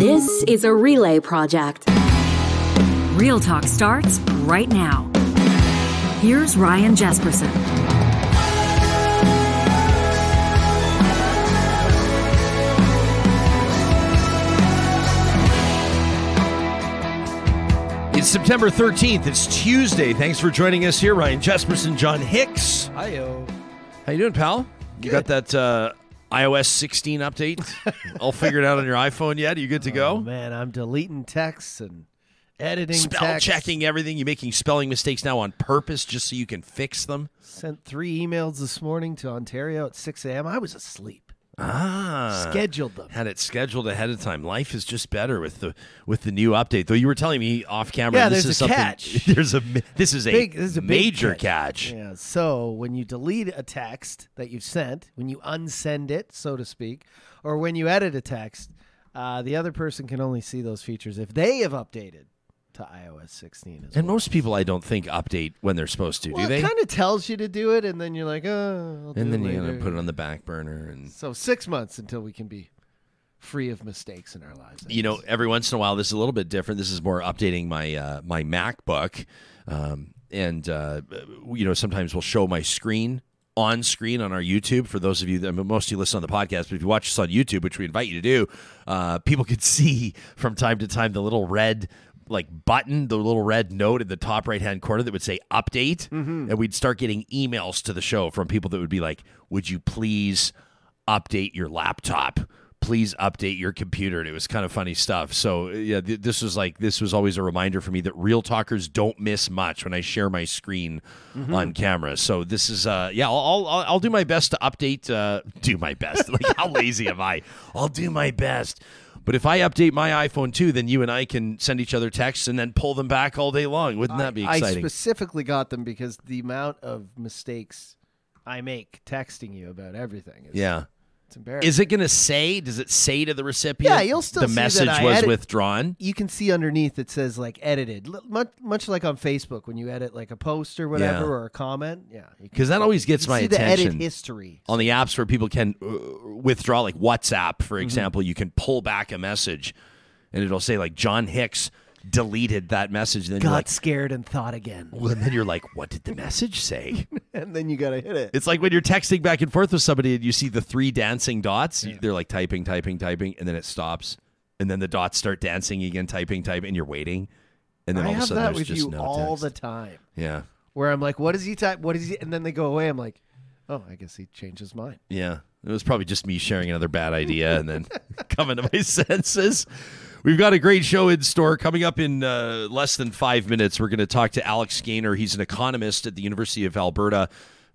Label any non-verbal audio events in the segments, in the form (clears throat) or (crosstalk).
This is a relay project. Real Talk starts right now. Here's Ryan Jesperson. It's September 13th. It's Tuesday. Thanks for joining us here. Ryan Jesperson, John Hicks. Hi-yo. How you doing, pal? You got that uh, iOS 16 update (laughs) all figured out on your iPhone yet? Are you good to Oh, go? man, I'm deleting texts and editing Spell texts. checking everything. You're making spelling mistakes now on purpose just so you can fix them. Sent three emails this morning to Ontario at 6 a.m. I was asleep. Ah. Scheduled them. Had it scheduled ahead of time. Life is just better with the with the new update. Though you were telling me off camera, Yeah, this there's is a something. catch. (laughs) There's a this is a Big, this is a major catch. Yeah. So when you delete a text that you've sent, when you unsend it, so to speak, or when you edit a text, uh, the other person can only see those features if they have updated to iOS 16 as And well. most people, I don't think, update when they're supposed to, well, do they? it kind of tells you to do it, and then you're like, oh, I'll do and then you're gonna put it on the back burner and So six months until we can be free of mistakes in our lives. You know every once in a while this is a little bit different this is more updating my uh, my macbook um, and uh, you know sometimes we'll show my screen on screen on our youtube for those of you that most of you listen on the podcast but if you watch us on youtube which we invite you to do uh, people can (laughs) see from time to time the little red like button the little red note in the top right hand corner that would say update and we'd start getting emails to the show from people that would be like would you please update your laptop? Please update your computer. And it was kind of funny stuff. So yeah th- this was like this was always a reminder for me that real talkers don't miss much when i share my screen on camera. So this is uh yeah I'll, I'll i'll do my best to update uh do my best. (laughs) Like how lazy am i? I'll do my best but if I update my iPhone too, then you and I can send each other texts and then pull them back all day long. Wouldn't that be exciting? I exciting? specifically got them because the amount of mistakes I make texting you about everything is yeah. It's embarrassing. Is it going to say? Does it say to the recipient? Yeah, you'll still the see that message I was edit- withdrawn. you can see underneath it says like edited, L- much much like on Facebook when you edit like a post or whatever Yeah. or a comment. Yeah, Because that always gets my see the attention. edit history. on the apps where people can uh, withdraw, like WhatsApp, Mm-hmm. for example, you can pull back a message, and it'll say like John Hicks deleted that message. And then Got like, scared and thought again, well, and then you're like, what did the message say? (laughs) and then you gotta hit it. it's like when you're texting back and forth with somebody and you see the three dancing dots. They're like typing, typing, typing, and then it stops, and then the dots start dancing again, typing, typing, and you're waiting, and then I all of a sudden that there's with just you no all text. the time. yeah. Where I'm like, what does he type? What is he? And then they go away. I'm like, oh, I guess he changed his mind. Yeah. It was probably just me sharing another bad idea and then (laughs) coming to my senses. We've got a great show in store coming up in uh, less than five minutes. We're going to talk to Alex Gainer. He's an economist at the University of Alberta.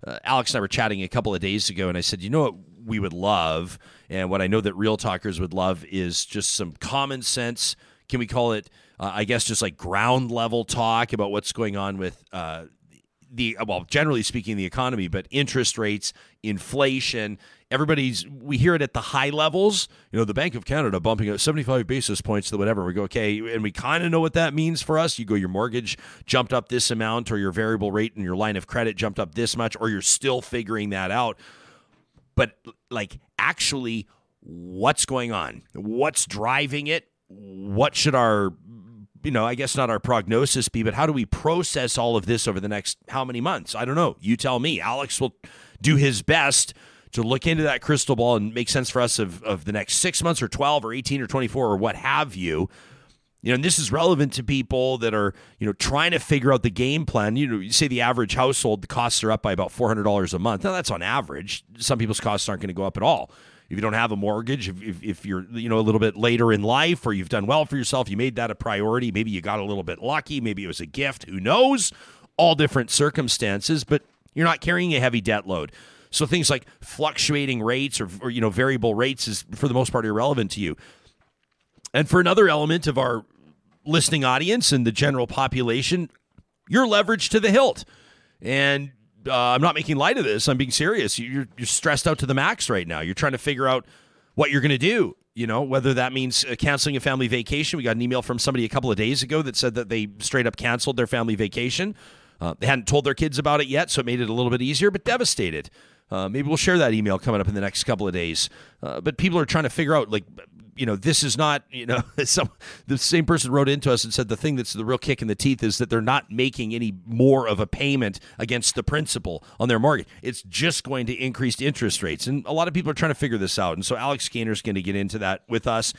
Uh, Alex and I were chatting a couple of days ago, and I said, you know what we would love, and what I know that real talkers would love is just some common sense. Can we call it, uh, I guess, just like ground level talk about what's going on with uh, the well generally speaking the economy but interest rates inflation everybody's we hear it at the high levels. You know the bank of canada bumping up 75 basis points to whatever. We go okay and we kind of know what that means for us. You go your mortgage jumped up this amount or your variable rate and your line of credit jumped up this much or you're still figuring that out. But like actually what's going on? What's driving it? What should our you know i guess not our prognosis be but how do we process all of this over the next how many months? I don't know. You tell me. Alex will do his best to look into that crystal ball and make sense for us of, of the next six months or 12 or 18 or 24 or what have you you know, and this is relevant to people that are, you know, trying to figure out the game plan. You know, you say the average household, the costs are up by about four hundred dollars a month. Now that's on average. Some people's costs aren't going to go up at all. If you don't have a mortgage, if, if, if you're, you know, a little bit later in life or you've done well for yourself, you made that a priority. Maybe you got a little bit lucky. Maybe it was a gift. Who knows? All different circumstances, but you're not carrying a heavy debt load. So things like fluctuating rates or, or you know, variable rates is for the most part irrelevant to you. And for another element of our listening audience and the general population, you're leveraged to the hilt. And uh, I'm not making light of this. I'm being serious. You're, you're stressed out to the max right now. You're trying to figure out what you're going to do. You know, whether that means uh, canceling a family vacation. We got an email from somebody a couple of days ago that said that they straight up canceled their family vacation. Uh, they hadn't told their kids about it yet, so it made it a little bit easier, but devastated. Uh, maybe we'll share that email coming up in the next couple of days. Uh, but people are trying to figure out, like, you know, this is not, you know, (laughs) some the same person wrote into us and said the thing that's the real kick in the teeth is that they're not making any more of a payment against the principal on their mortgage. It's just going to increase interest rates, and a lot of people are trying to figure this out. And so Alex Gainer's going to get into that with us.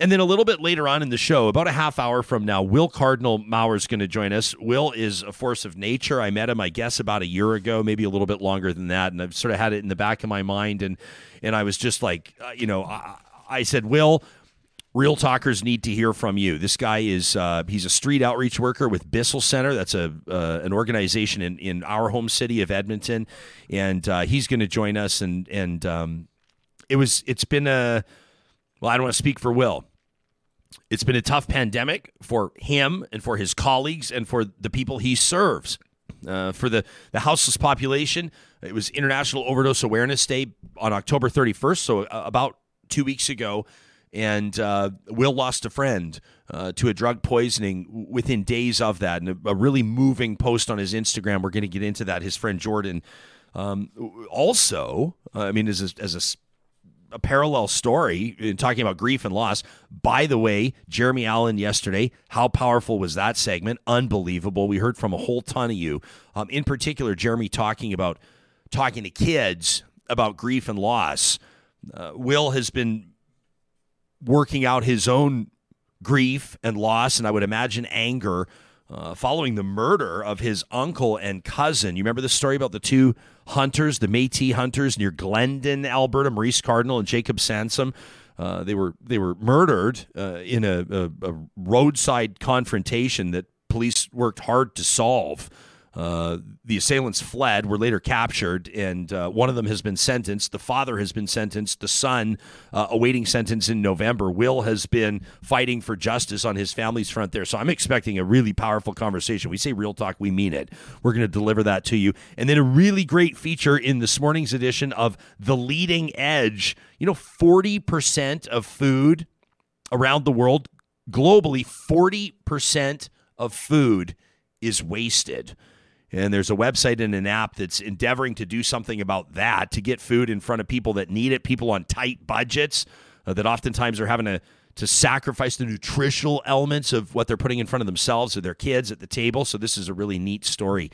And then a little bit later on in the show, about a half hour from now, Will Cardinal Mawer is going to join us. Will is a force of nature. I met him, I guess, about a year ago, maybe a little bit longer than that, and I've sort of had it in the back of my mind, and and I was just like, uh, you know, I, I said, Will, Real talkers need to hear from you. This guy is uh, he's a street outreach worker with Bissell Center. That's a uh, an organization in, in our home city of Edmonton, and uh, he's going to join us. And and um, it was it's been a well, I don't want to speak for Will. It's been a tough pandemic for him and for his colleagues and for the people he serves. Uh, for the, the houseless population, it was International Overdose Awareness Day on October 31st, so uh, about two weeks ago. And uh, Will lost a friend uh, to a drug poisoning within days of that. And a, a really moving post on his Instagram. We're going to get into that. His friend Jordan. Um, also, I mean, as a, as a a parallel story in talking about grief and loss. By the way, Jeremy Allen yesterday, how powerful was that segment? Unbelievable. We heard from a whole ton of you. Um, in particular, Jeremy talking about talking to kids about grief and loss. Uh, Will has been working out his own grief and loss, and I would imagine anger uh, following the murder of his uncle and cousin. You remember the story about the two hunters, the Métis hunters near Glendon, Alberta, Maurice Cardinal and Jacob Sansom. Uh, they were they were murdered uh, in a, a, a, roadside confrontation that police worked hard to solve. Uh, the assailants fled, were later captured, and uh, one of them has been sentenced. The father has been sentenced. The son, uh, awaiting sentence in November. Will has been fighting for justice on his family's front there. So I'm expecting a really powerful conversation. We say real talk, we mean it. We're going to deliver that to you. And then a really great feature in this morning's edition of The Leading Edge. You know, 40% of food around the world, globally, 40% of food is wasted. And there's a website and an app that's endeavoring to do something about that to get food in front of people that need it, people on tight budgets uh, that oftentimes are having to, to sacrifice the nutritional elements of what they're putting in front of themselves or their kids at the table. So this is a really neat story.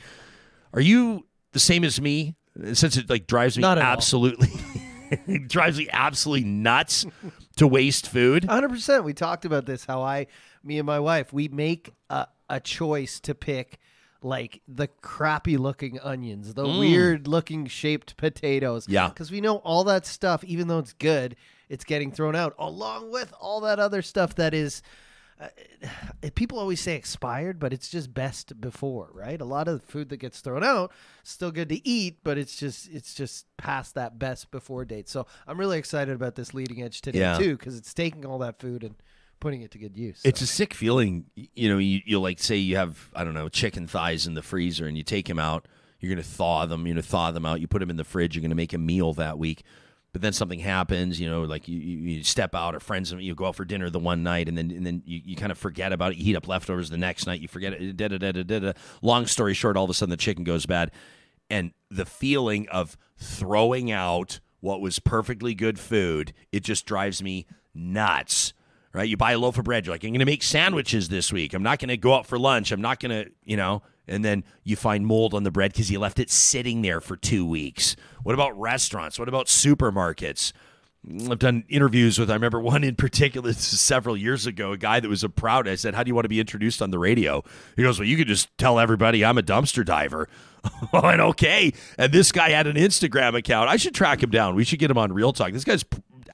Are you the same as me? Since it like drives me Not absolutely (laughs) it drives me absolutely nuts to waste food. 100%. We talked about this how I me and my wife, we make a, a choice to pick like the crappy looking onions, the weird looking shaped potatoes. Mm. Yeah. Because we know all that stuff, even though it's good, it's getting thrown out along with all that other stuff that is. Uh, (sighs) people always say expired, but it's just best before, right? A lot of the food that gets thrown out still good to eat, but it's just it's just past that best before date. So I'm really excited about this leading edge today Yeah. too, because it's taking all that food and putting it to good use. It's a sick feeling. You know, you, you'll like say you have, I don't know, chicken thighs in the freezer and you take them out. You're going to thaw them. You're going to thaw them out. You put them in the fridge. You're going to make a meal that week. But then something happens, you know, like you, you you step out or friends, you go out for dinner the one night and then and then you, you kind of forget about it. You heat up leftovers the next night. You forget it. Da, da, da, da, da, da. Long story short, all of a sudden the chicken goes bad. And the feeling of throwing out what was perfectly good food, it just drives me nuts right? You buy a loaf of bread. You're like, I'm going to make sandwiches this week. I'm not going to go out for lunch. I'm not going to, you know, and then you find mold on the bread because you left it sitting there for two weeks. What about restaurants? What about supermarkets? I've done interviews with, I remember one in particular, (laughs) several years ago, a guy that was a proud. I said, How do you want to be introduced on the radio? He goes, Well, you could just tell everybody I'm a dumpster diver. (laughs) Went, Okay. And this guy had an Instagram account. I should track him down. We should get him on Real Talk. This guy's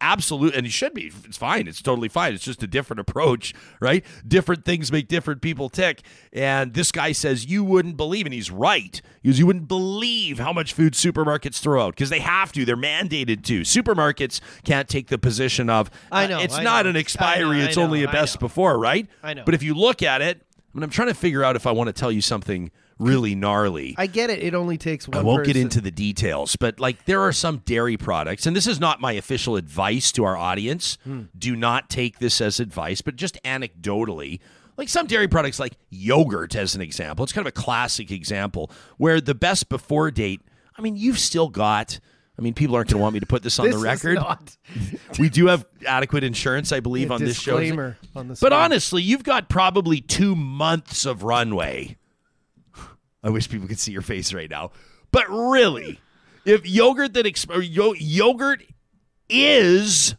absolute, and he should be. It's fine. It's totally fine. It's just a different approach, right? Different things make different people tick. And this guy says, You wouldn't believe, and he's right. because You wouldn't believe how much food supermarkets throw out because they have to. They're mandated to. Supermarkets can't take the position of, I uh, know, it's I not know. an I expiry, know, I it's know, only a best before, right? I know. But if you look at it, I mean, I'm trying to figure out if I want to tell you something really gnarly. I get it. It only takes one. I won't get into the details, but like there are some dairy products, and this is not my official advice to our audience. Hmm. Do not take this as advice, but just anecdotally, like some dairy products, like yogurt, as an example, it's kind of a classic example where the best before date. I mean, you've still got. I mean, people aren't going to want me to put this on (laughs) This the record. (laughs) We do have adequate insurance, I believe, on this show. disclaimer on the But honestly, you've got probably two months of runway. I wish people could see your face right now. But really, if yogurt that exp- yo- yogurt is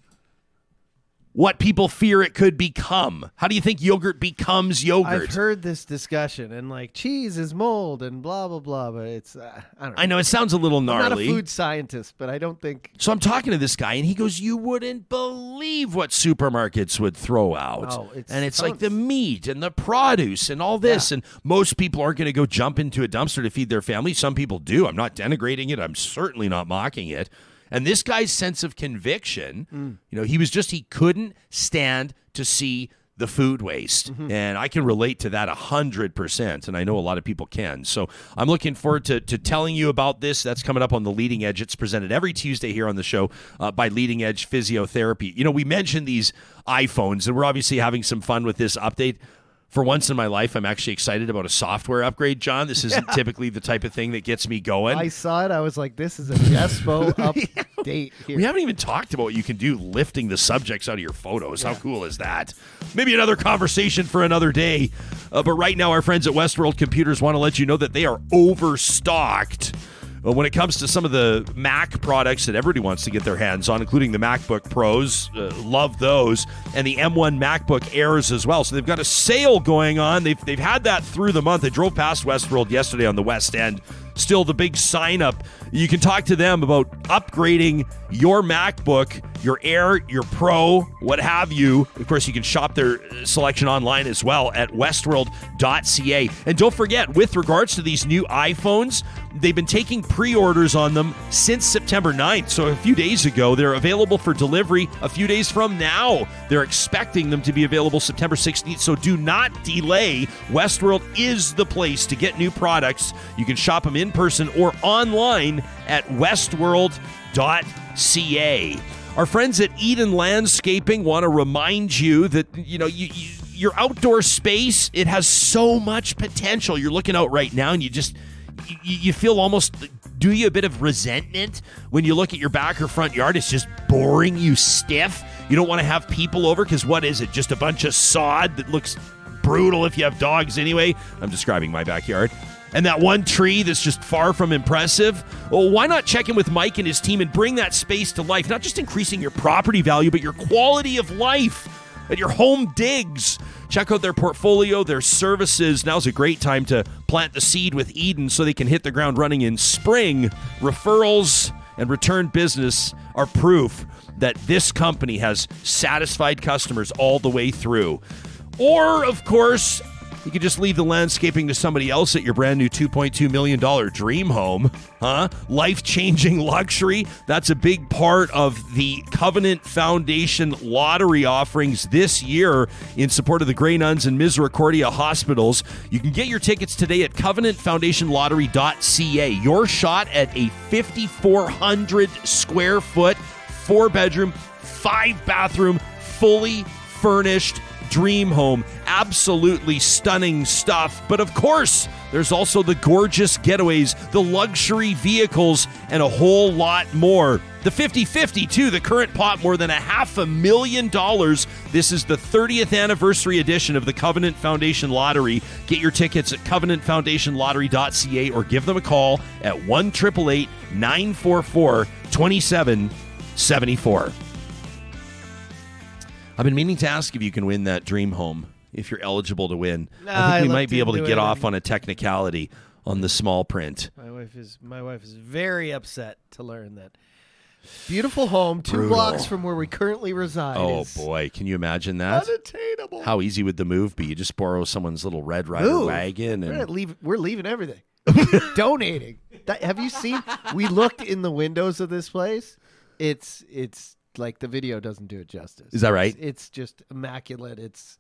what people fear it could become, how do you think yogurt becomes yogurt? I've heard this discussion and like cheese is mold and blah blah blah, but it's uh, I don't know. I know it sounds a little I'm gnarly. not a food scientist, but I don't think So I'm talking to this guy, and he goes, "You wouldn't believe what supermarkets would throw out, Oh, it's and it's like the meat and the produce and all this. And most people aren't going to go jump into a dumpster to feed their family. Some people do. I'm not denigrating it. I'm certainly not mocking it. And this guy's sense of conviction, Mm. you know, he was just he couldn't stand to see the food waste. Mm-hmm. And I can relate to that 100%. And I know a lot of people can. So I'm looking forward to, to telling you about this. That's coming up on The Leading Edge. It's presented every Tuesday here on the show uh, by Leading Edge Physiotherapy. You know, we mentioned these iPhones, and we're obviously having some fun with this update. For once in my life, I'm actually excited about a software upgrade, John. This isn't typically the type of thing that gets me going. I saw it. I was like, this is a Jespo (laughs) update here. We haven't even talked about what you can do lifting the subjects out of your photos. How cool is that? Maybe another conversation for another day. Uh, but right now, our friends at Westworld Computers want to let you know that they are overstocked. When it comes to some of the Mac products that everybody wants to get their hands on, including the MacBook Pros, uh, love those, and the M1 MacBook Airs as well. So they've got a sale going on. They've, they've had that through the month. I drove past Westworld yesterday on the West End. Still the big sign up. You can talk to them about upgrading your MacBook, your Air, your Pro, what have you. Of course, you can shop their selection online as well at westworld.ca. And don't forget, with regards to these new iPhones, they've been taking pre orders on them since September 9th. So a few days ago, they're available for delivery a few days from now. They're expecting them to be available September 16th. So do not delay. Westworld is the place to get new products. You can shop them in person or online at westworld.ca. Our friends at Eden Landscaping want to remind you that you know you, you, your outdoor space it has so much potential. You're looking out right now and you just you, you feel almost do you a bit of resentment when you look at your back or front yard? It's just boring you stiff. You don't want to have people over because what is it? Just a bunch of sod that looks brutal if you have dogs anyway? I'm describing my backyard and that one tree that's just far from impressive well why not check in with mike and his team and bring that space to life not just increasing your property value but your quality of life at your home digs. Check out their portfolio, their services. Now's a great time to plant the seed with Eden so they can hit the ground running in spring. Referrals and return business are proof that this company has satisfied customers all the way through. Or, of course, you could just leave the landscaping to somebody else at your brand new $2.2 million dream home. Huh? Life changing luxury. That's a big part of the Covenant Foundation lottery offerings this year in support of the Grey Nuns and Misericordia hospitals. You can get your tickets today at covenantfoundationlottery.ca. Your shot at a 5,400 square foot, four bedroom, five bathroom, fully furnished dream home. Absolutely stunning stuff. But of course, there's also the gorgeous getaways, the luxury vehicles, and a whole lot more. The 50 50, too, the current pot more than a half a million dollars. This is the 30th anniversary edition of the Covenant Foundation Lottery. Get your tickets at covenantfoundationlottery.ca or give them a call at 1 944 2774. I've been meaning to ask if you can win that dream home if you're eligible to win. Nah, I I think we might be able to get off on a technicality on the small print. My wife is my wife is very upset to learn that beautiful home two Brutal. blocks from where we currently reside. Oh boy, can you imagine that? unattainable. How easy would the move be? You just borrow someone's little Red Rider wagon We're, and leave, we're leaving everything. (laughs) (laughs) Donating. That, have you seen? We looked in the windows of this place. It's it's like the video doesn't do it justice. Is that right? It's, it's just immaculate. It's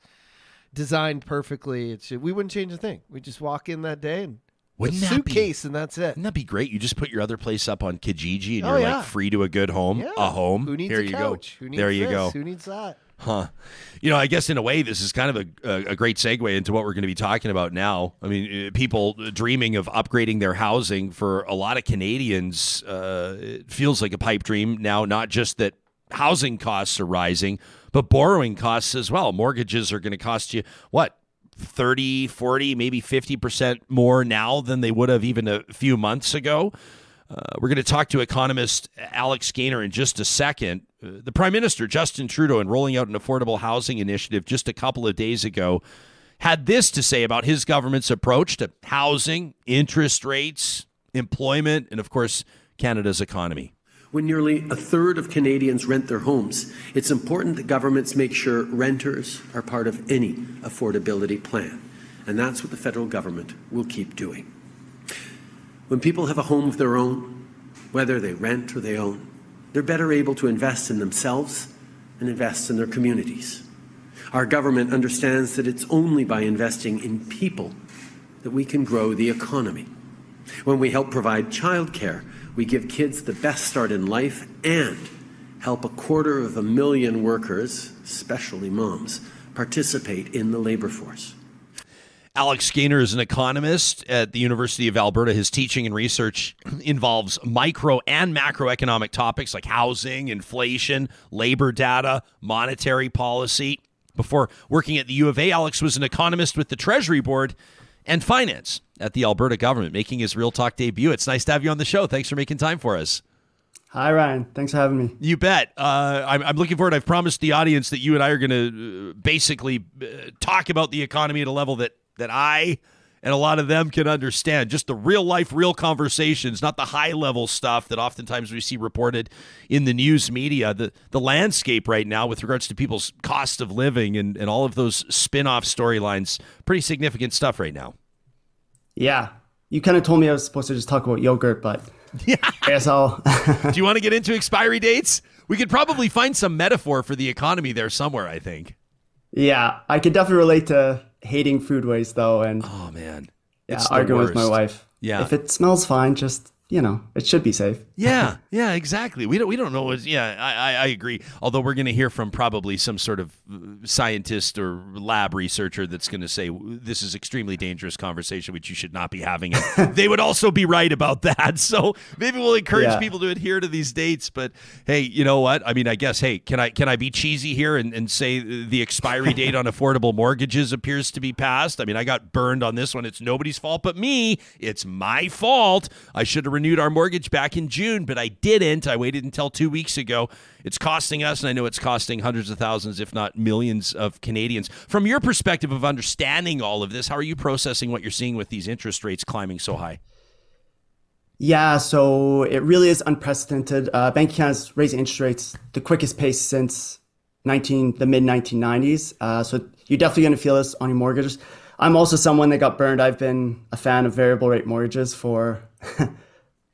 designed perfectly. It's we wouldn't change a thing. We just walk in that day and Wouldn't a that be- suitcase and that's it. Wouldn't that be great? You just put your other place up on Kijiji and Oh, you're yeah. like free to a good home, Yeah. a home. Who needs Here a you couch? go. Who needs there you this? go. Who needs that? Huh. You know, I guess in a way, this is kind of a, a great segue into what we're going to be talking about now. I mean, uh, people dreaming of upgrading their housing for a lot of Canadians, uh, it feels like a pipe dream now, not just that housing costs are rising, but borrowing costs as well. Mortgages are going to cost you what? 30, 40, maybe 50% more now than they would have even a few months ago. Uh, we're going to talk to economist Alex Gainer in just a second. Uh, the Prime Minister, Justin Trudeau, in rolling out an affordable housing initiative just a couple of days ago, had this to say about his government's approach to housing, interest rates, employment, and of course, Canada's economy. When nearly a third of Canadians rent their homes, it's important that governments make sure renters are part of any affordability plan. And that's what the federal government will keep doing. When people have a home of their own, whether they rent or they own, they're better able to invest in themselves and invest in their communities. Our government understands that it's only by investing in people that we can grow the economy. When we help provide childcare, we give kids the best start in life and help a quarter of a million workers, especially moms, participate in the labor force. Alex Gainer is an economist at the University of Alberta. His teaching and research (clears throat) involves micro and macroeconomic topics like housing, inflation, labor data, monetary policy. Before working at the U of A, Alex was an economist with the Treasury Board and finance at the Alberta government, making his Real Talk debut. It's nice to have you on the show. Thanks for making time for us. Hi, Ryan. Thanks for having me. You bet. Uh, I'm, I'm, looking forward. I've promised the audience that you and I are going to uh, basically uh, talk about the economy at a level that that I and a lot of them can understand. Just the real life, real conversations, not the high level stuff that oftentimes we see reported in the news media. The the landscape right now with regards to people's cost of living and, and all of those spin off storylines, pretty significant stuff right now. Yeah. You kind of told me I was supposed to just talk about yogurt, but (laughs) yeah. I guess I'll. (laughs) Do you want to get into expiry dates? We could probably find some metaphor for the economy there somewhere, I think. Yeah, I could definitely relate to hating food waste though, and oh man, yeah, arguing with my wife. Yeah, if it smells fine, just you know, it should be safe. Yeah, (laughs) yeah, exactly. We don't we don't know. What, yeah, I, I agree. Although we're going to hear from probably some sort of uh, scientist or lab researcher that's going to say this is extremely dangerous conversation, which you should not be having. (laughs) They would also be right about that. (laughs) So maybe we'll encourage yeah. people to adhere to these dates. But hey, you know what? I mean, I guess hey, can I can I be cheesy here and, and say the expiry date on affordable mortgages appears to be passed? I mean, I got burned on this one. It's nobody's fault but me. It's my fault. I should have renewed our mortgage back in June, but I didn't. I waited until two weeks ago. It's costing us, and I know it's costing hundreds of thousands, if not millions, of Canadians. From your perspective of understanding all of this, how are you processing what you're seeing with these interest rates climbing so high? Yeah, so it really is unprecedented. Uh, Bank Canada's raising interest rates the quickest pace since 19 the mid 1990s. Uh, so you're definitely going to feel this on your mortgages. I'm also someone that got burned. I've been a fan of variable rate mortgages for (laughs)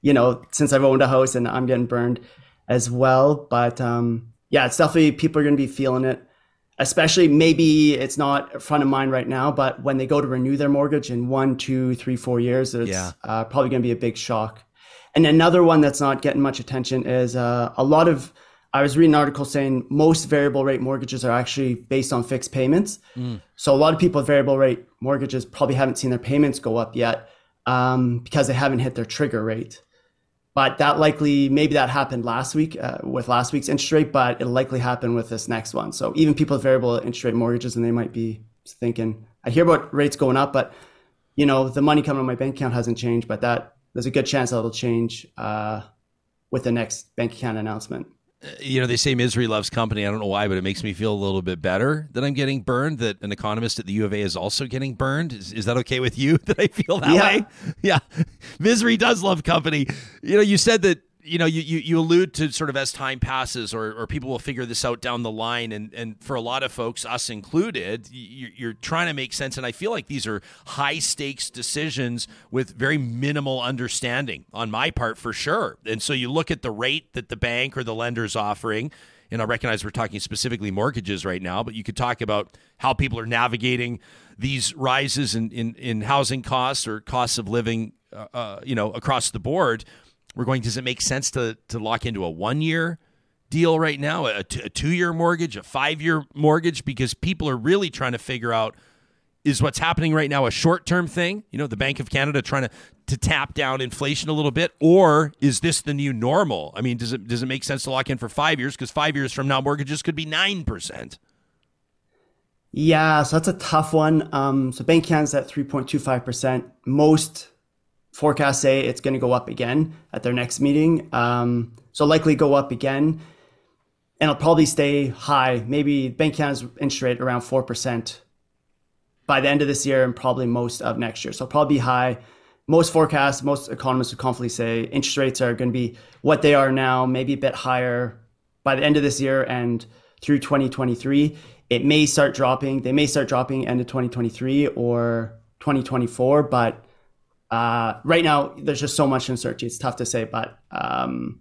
you know, since I've owned a house and I'm getting burned as well. But um, yeah, it's definitely people are going to be feeling it. Especially maybe it's not front of mind right now, but when they go to renew their mortgage in one, two, three, four years, it's yeah. uh, probably going to be a big shock. And another one that's not getting much attention is uh, a lot of. I was reading an article saying most variable rate mortgages are actually based on fixed payments. Mm. So a lot of people with variable rate mortgages probably haven't seen their payments go up yet um, because they haven't hit their trigger rate. But that likely, maybe that happened last week uh, with last week's interest rate, but it'll likely happen with this next one. So even people with variable interest rate mortgages, and they might be thinking, I hear about rates going up, but you know, the money coming on my bank account hasn't changed, but that there's a good chance that it'll change uh, with the next bank account announcement you know, they say misery loves company. I don't know why, but it makes me feel a little bit better that I'm getting burned, that an economist at the U of A is also getting burned. Is, is that okay with you (laughs) that I feel that yeah. way? (laughs) Yeah. Misery does love company. You know, you said that you know, you, you, you allude to sort of as time passes, or, or people will figure this out down the line. And, and for a lot of folks, us included, you, you're trying to make sense. And I feel like these are high stakes decisions with very minimal understanding on my part, for sure. And so you look at the rate that the bank or the lender is offering. And I recognize we're talking specifically mortgages right now, but you could talk about how people are navigating these rises in, in, in housing costs or costs of living, uh, uh, you know, across the board we're going, does it make sense to, to lock into a one year deal right now, a, t- a two year mortgage, a five year mortgage, because people are really trying to figure out is what's happening right now a short term thing? You know, the Bank of Canada trying to, to tap down inflation a little bit, or is this the new normal? I mean, does it does it make sense to lock in for five years? Because five years from now, mortgages could be nine percent. Yeah, so that's a tough one. Um, so Bank Canada's at 3.25%. Most forecasts say it's going to go up again at their next meeting. Um, so likely go up again. And it'll probably stay high. Maybe Bank Canada's interest rate around 4% by the end of this year and probably most of next year. So probably be high. Most forecasts, most economists would confidently say interest rates are going to be what they are now, maybe a bit higher by the end of this year and through 2023. It may start dropping. They may start dropping end of 2023 or 2024, but uh, right now there's just so much uncertainty. It's tough to say, but um,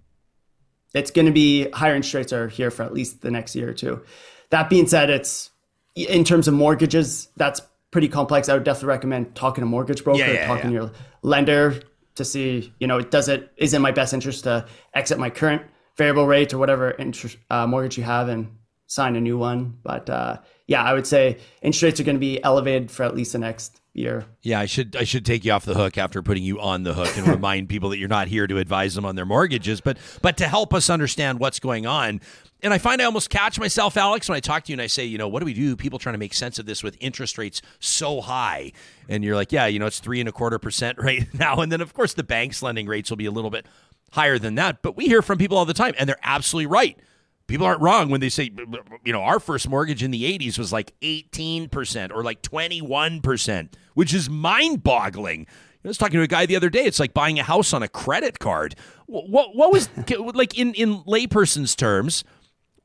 it's going to be higher interest rates are here for at least the next year or two. That being said, it's in terms of mortgages, that's pretty complex. I would definitely recommend talking to a mortgage broker, Yeah, yeah, talking yeah. to your lender to see, you know, does it is in my best interest to exit my current variable rate or whatever interest uh, mortgage you have and sign a new one. But uh, yeah, I would say interest rates are going to be elevated for at least the next year. Yeah, I should I should take you off the hook after putting you on the hook and (laughs) remind people that you're not here to advise them on their mortgages, but but to help us understand what's going on. And I find I almost catch myself, Alex, when I talk to you and I say, you know, what do we do? People trying to make sense of this with interest rates so high, and you're like, yeah, you know, it's three and a quarter percent (laughs) right now, and then of course the bank's lending rates will be a little bit higher than that. But we hear from people all the time, and they're absolutely right people aren't wrong when they say you know our first mortgage in the 80s was like 18% or like 21% which is mind-boggling I was talking to a guy the other day. It's like buying a house on a credit card. What what, was (laughs) like in in layperson's terms?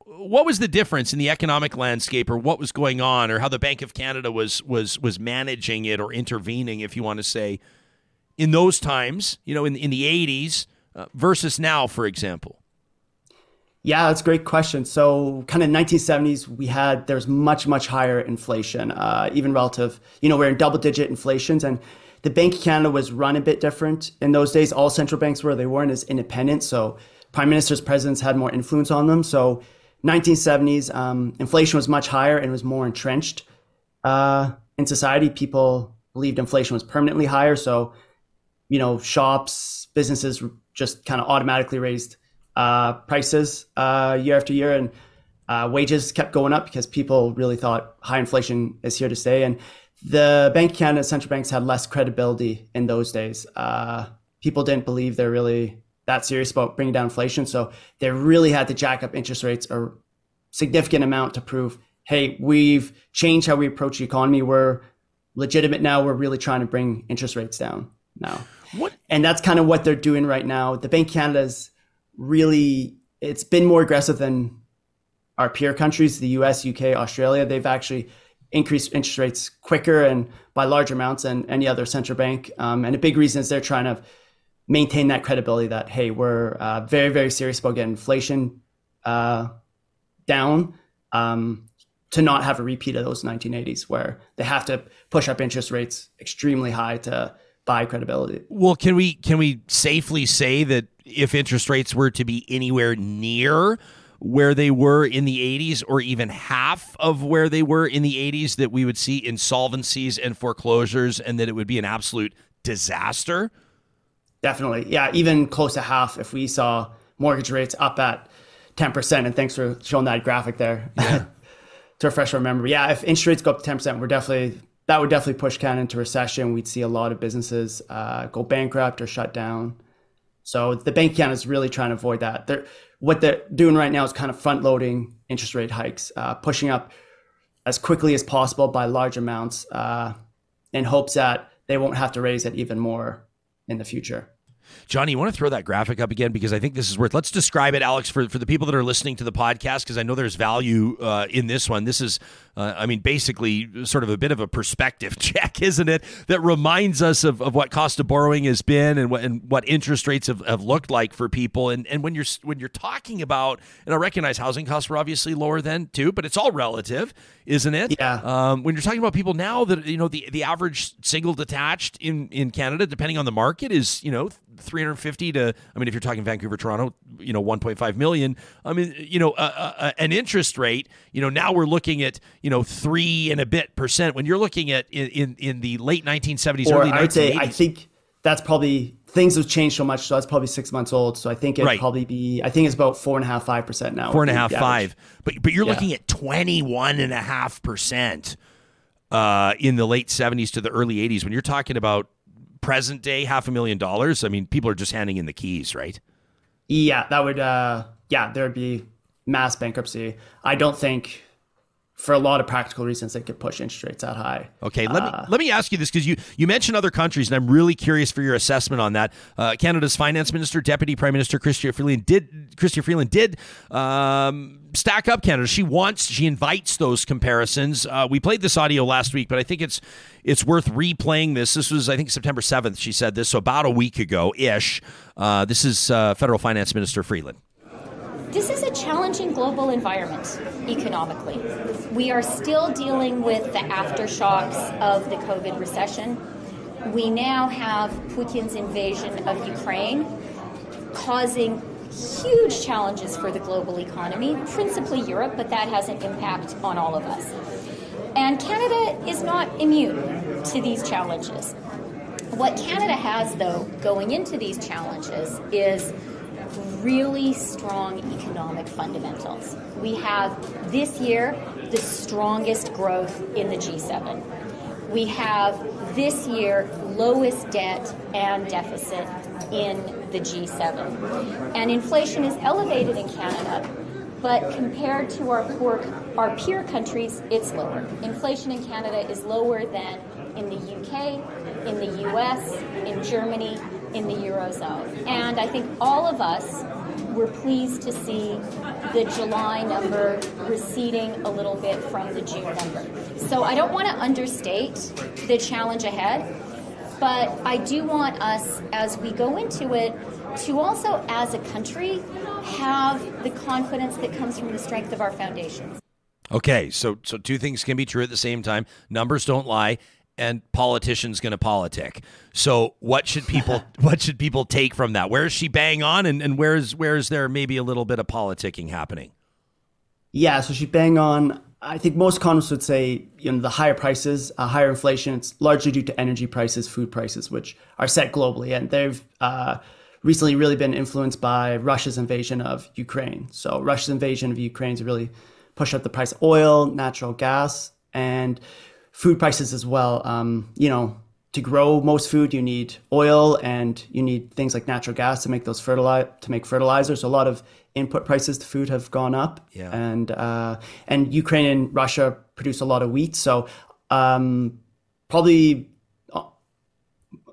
What was the difference in the economic landscape, or what was going on, or how the Bank of Canada was was was managing it or intervening, if you want to say, in those times, you know, in in the '80s uh, versus now, for example. Yeah, that's a great question. So, kind of 1970s, we had there's much much higher inflation, uh, even relative. You know, we're in double digit inflations, and the Bank of Canada was run a bit different in those days. All central banks were; they weren't as independent. So, prime ministers, presidents had more influence on them. So, 1970s, um, inflation was much higher and was more entrenched uh, in society. People believed inflation was permanently higher. So, you know, shops, businesses just kind of automatically raised uh, prices uh, year after year, and uh, wages kept going up because people really thought high inflation is here to stay. And the Bank of Canada, central banks had less credibility in those days. Uh, people didn't believe they're really that serious about bringing down inflation, so they really had to jack up interest rates a significant amount to prove, hey, we've changed how we approach the economy. We're legitimate now. We're really trying to bring interest rates down now. What? And that's kind of what they're doing right now. The Bank of Canada's really it's been more aggressive than our peer countries, the US, UK, Australia. They've actually increased interest rates quicker and by large amounts than any other central bank. Um, and a big reason is they're trying to maintain that credibility that, hey, we're uh, very, very serious about getting inflation uh, down um, to not have a repeat of those 1980s where they have to push up interest rates extremely high to buy credibility. Well, can we can we safely say that if interest rates were to be anywhere near where they were in the 80s or even half of where they were in the 80s that we would see insolvencies and foreclosures and that it would be an absolute disaster? Definitely. Yeah, even close to half if we saw mortgage rates up at 10%. And thanks for showing that graphic there yeah. (laughs) to refresh our memory. Yeah, if interest rates go up to 10%, we're definitely, that would definitely push Canada into recession. We'd see a lot of businesses uh, go bankrupt or shut down. So the Bank Canada is really trying to avoid that. They're, what they're doing right now is kind of front loading interest rate hikes, uh, pushing up as quickly as possible by large amounts uh, in hopes that they won't have to raise it even more in the future. Johnny, you want to throw that graphic up again because I think this is worth. Let's describe it, Alex, for, for the people that are listening to the podcast because I know there's value uh, in this one. This is, uh, I mean, basically sort of a bit of a perspective (laughs) check, isn't it? That reminds us of, of what cost of borrowing has been and what and what interest rates have, have looked like for people. And and when you're when you're talking about, and I recognize housing costs were obviously lower then too, but it's all relative, isn't it? Yeah. Um, when you're talking about people now that you know the the average single detached in in Canada, depending on the market, is you know 350 to, I mean, if you're talking Vancouver, Toronto, you know, 1.5 million. I mean, you know, uh, uh, an interest rate, you know, now we're looking at, you know, three and a bit percent. When you're looking at in, in, in the late 1970s, or early I would 1980s. say, I think that's probably things have changed so much. So that's probably six months old. So I think it'd Right. probably be, I think it's about four and a half, five percent now. four and a half, five. But but you're Yeah. looking at 21 and a half percent uh, in the late 70s to the early 80s. When you're talking about present day half a million dollars, I mean, people are just handing in the keys, right? Yeah, that would, uh, yeah, there would be mass bankruptcy. I don't think, for a lot of practical reasons, they could push interest rates that high. Okay, let me let me ask you this because you you mentioned other countries, and I'm really curious for your assessment on that. Uh, Canada's Finance Minister, Deputy Prime Minister Chrystia Freeland did Chrystia Freeland did um, stack up Canada. She wants she invites those comparisons. Uh, we played this audio last week, but I think it's it's worth replaying this. This was I think September 7th. She said this, so about a week ago ish. Uh, this is uh, Federal Finance Minister Freeland. This is a challenging global environment economically. We are still dealing with the aftershocks of the COVID recession. We now have Putin's invasion of Ukraine causing huge challenges for the global economy, principally Europe, but that has an impact on all of us. And Canada is not immune to these challenges. What Canada has, though, going into these challenges is really strong economic fundamentals. We have this year the strongest growth in the G7. We have this year lowest debt and deficit in the G7. And inflation is elevated in Canada, but compared to our poor, our peer countries, it's lower. Inflation in Canada is lower than in the UK, in the US, in Germany, in the Eurozone. And I think all of us were pleased to see the July number receding a little bit from the June number. So I don't want to understate the challenge ahead, but I do want us, as we go into it, to also, as a country, have the confidence that comes from the strength of our foundations. Okay, so so two things can be true at the same time. Numbers don't lie, and politicians going to politic. So what should people (laughs) what should people take from that? Where is she bang on, and and where is where is there maybe a little bit of politicking happening? Yeah, so she bang on. I think most economists would say, you know, the higher prices, uh, higher inflation, it's largely due to energy prices, food prices, which are set globally, and they've uh, recently really been influenced by Russia's invasion of Ukraine. So Russia's invasion of Ukraine has really pushed up the price of oil, natural gas, and food prices as well. Um, you know, to grow most food, you need oil and you need things like natural gas to make those fertilize to make fertilizer. So a lot of input prices to food have gone up. Yeah. And uh, and Ukraine and Russia produce a lot of wheat. So um, probably uh,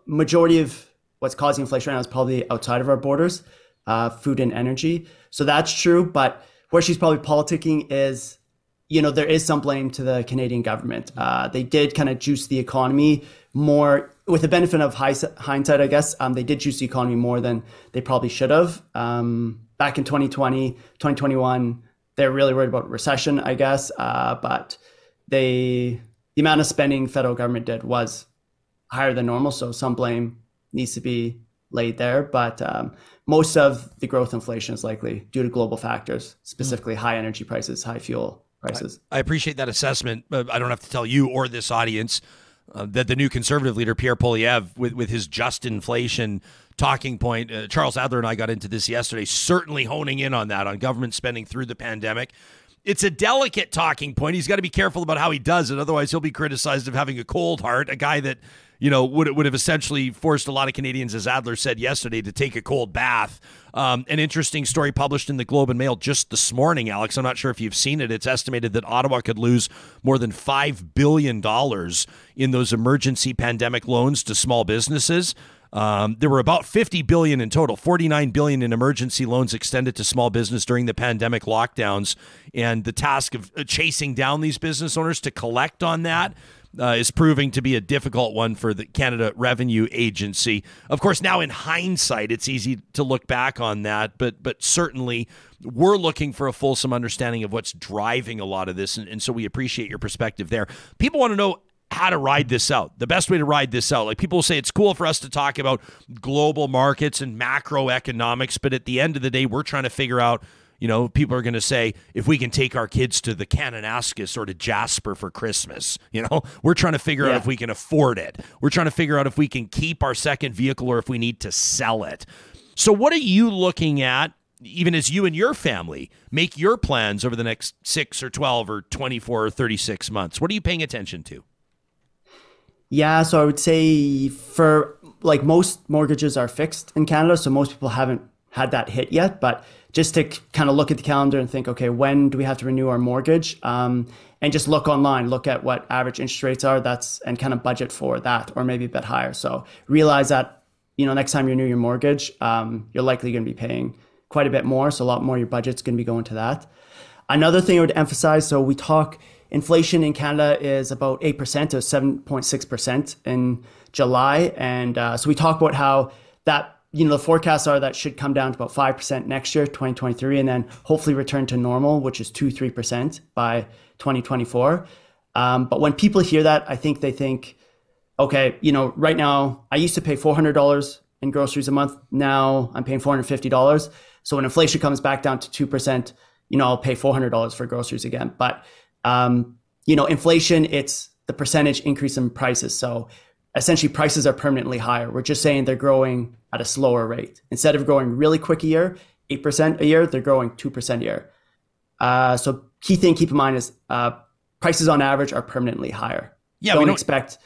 majority of what's causing inflation right now is probably outside of our borders, uh, food and energy. So that's true. But where she's probably politicking is, you know, there is some blame to the Canadian government. Uh, they did kind of juice the economy more with the benefit of high, hindsight, I guess. Um, they did juice the economy more than they probably should have. Um, back in 2020, 2021, they're really worried about recession, I guess. Uh, but they, the amount of spending federal government did was higher than normal. So some blame needs to be laid there. But um, most of the growth inflation is likely due to global factors, specifically high energy prices, high fuel prices. I appreciate that assessment. But I don't have to tell you or this audience uh, that the new conservative leader Pierre Poilievre, with with his just inflation talking point, uh, Charles Adler and I got into this yesterday. Certainly honing in on that on government spending through the pandemic. It's a delicate talking point. He's got to be careful about how he does it, otherwise he'll be criticized of having a cold heart. A guy that you know would would have essentially forced a lot of Canadians, as Adler said yesterday, to take a cold bath. Um, an interesting story published in the Globe and Mail just this morning, Alex. I'm not sure if you've seen it. It's estimated that Ottawa could lose more than five billion dollars in those emergency pandemic loans to small businesses. Um, there were about 50 billion in total, 49 billion in emergency loans extended to small business during the pandemic lockdowns, and the task of uh, chasing down these business owners to collect on that uh, is proving to be a difficult one for the Canada Revenue Agency. Of course, now in hindsight, it's easy to look back on that, but but certainly we're looking for a fulsome understanding of what's driving a lot of this, and, and so we appreciate your perspective there. People want to know how to ride this out. The best way to ride this out. Like people say it's cool for us to talk about global markets and macroeconomics, but at the end of the day, we're trying to figure out you know, people are going to say if we can take our kids to the Kananaskis or to Jasper for Christmas, you know, (laughs) we're trying to figure yeah. out if we can afford it. We're trying to figure out if we can keep our second vehicle or if we need to sell it. So, what are you looking at, even as you and your family make your plans over the next six or 12 or 24 or 36 months? What are you paying attention to? Yeah, so I would say for like most mortgages are fixed in Canada, so most people haven't had that hit yet, but just to kind of look at the calendar and think, okay, when do we have to renew our mortgage? Um, and just look online, look at what average interest rates are. That's and kind of budget for that, or maybe a bit higher. So realize that you know next time you renew your mortgage, um, you're likely going to be paying quite a bit more. So a lot more your budget's going to be going to that. Another thing I would emphasize. So we talk inflation in Canada is about eight percent or seven point six percent in July, and uh, so we talk about how that you know, the forecasts are that should come down to about 5% next year, 2023, and then hopefully return to normal, which is 2 3% by 2024. Um, but when people hear that, I think they think, okay, you know, right now I used to pay $400 in groceries a month. Now I'm paying $450. So when inflation comes back down to 2%, you know, I'll pay $400 for groceries again. But, um, you know, inflation, it's the percentage increase in prices. So essentially prices are permanently higher. We're just saying they're growing at a slower rate. Instead of growing really quick a year, 8% a year, they're growing 2% a year. Uh, so key thing keep in mind is uh, prices on average are permanently higher. Yeah, don't, don't expect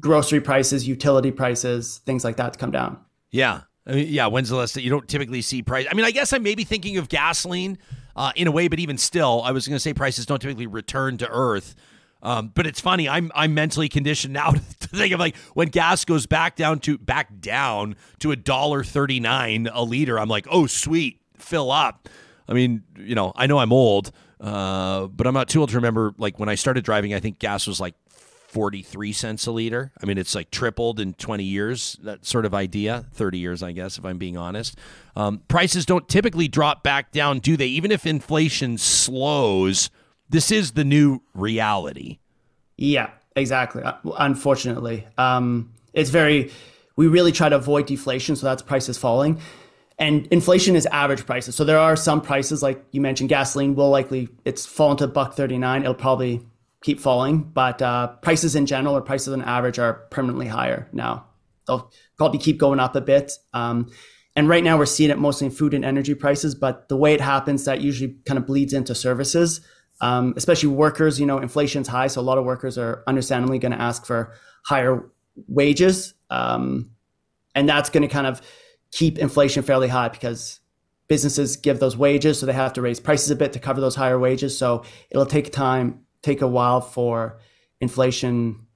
grocery prices, utility prices, things like that to come down. Yeah. I mean, yeah, when's the last that you don't typically see price? I mean, I guess I may be thinking of gasoline uh, in a way, but even still, I was going to say prices don't typically return to earth. Um, but it's funny. I'm I'm mentally conditioned (laughs) now to think of like when gas goes back down to back down to a dollar thirty nine a liter. I'm like, oh sweet, fill up. I mean, you know, I know I'm old, uh, but I'm not too old to remember. Like when I started driving, I think gas was like 43 cents a liter. I mean, it's like tripled in 20 years, that sort of idea. 30 years, I guess, if I'm being honest. Um, prices don't typically drop back down, do they? Even if inflation slows, this is the new reality. Yeah, exactly. Uh, unfortunately, um, it's very. We really try to avoid deflation, so that's prices falling. And inflation is average prices. So there are some prices, like you mentioned, gasoline will likely it's fallen to buck thirty nine. It'll probably keep falling, but uh, prices in general or prices on average are permanently higher now. They'll probably keep going up a bit. Um, and right now we're seeing it mostly in food and energy prices, but the way it happens, that usually kind of bleeds into services um, especially workers. You know, inflation's high, so a lot of workers are understandably going to ask for higher wages, um, and that's going to kind of keep inflation fairly high because businesses give those wages, so they have to raise prices a bit to cover those higher wages. So it'll take time, take a while for inflation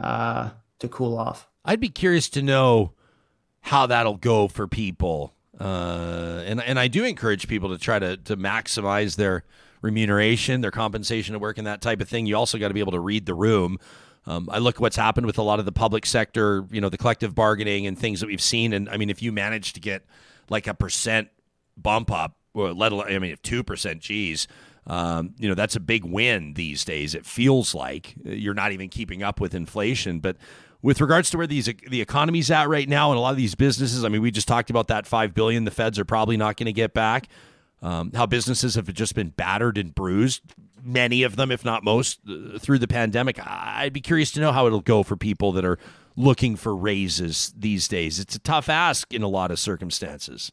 uh, to cool off. I'd be curious to know how that'll go for people. Uh, and and I do encourage people to try to to maximize their remuneration, their compensation to work, and that type of thing. You also got to be able to read the room. Um, I look at what's happened with a lot of the public sector, you know, the collective bargaining and things that we've seen. And I mean, if you manage to get like a percent bump up, or let alone, I mean, if two percent, geez, um, you know, that's a big win these days. It feels like you're not even keeping up with inflation, but with regards to where these the economy's at right now and a lot of these businesses i mean we just talked about that 5 billion the feds are probably not going to get back um, how businesses have just been battered and bruised, many of them, if not most, uh, through the pandemic. I'd be curious to know how it'll go for people that are looking for raises these days. It's a tough ask in a lot of circumstances.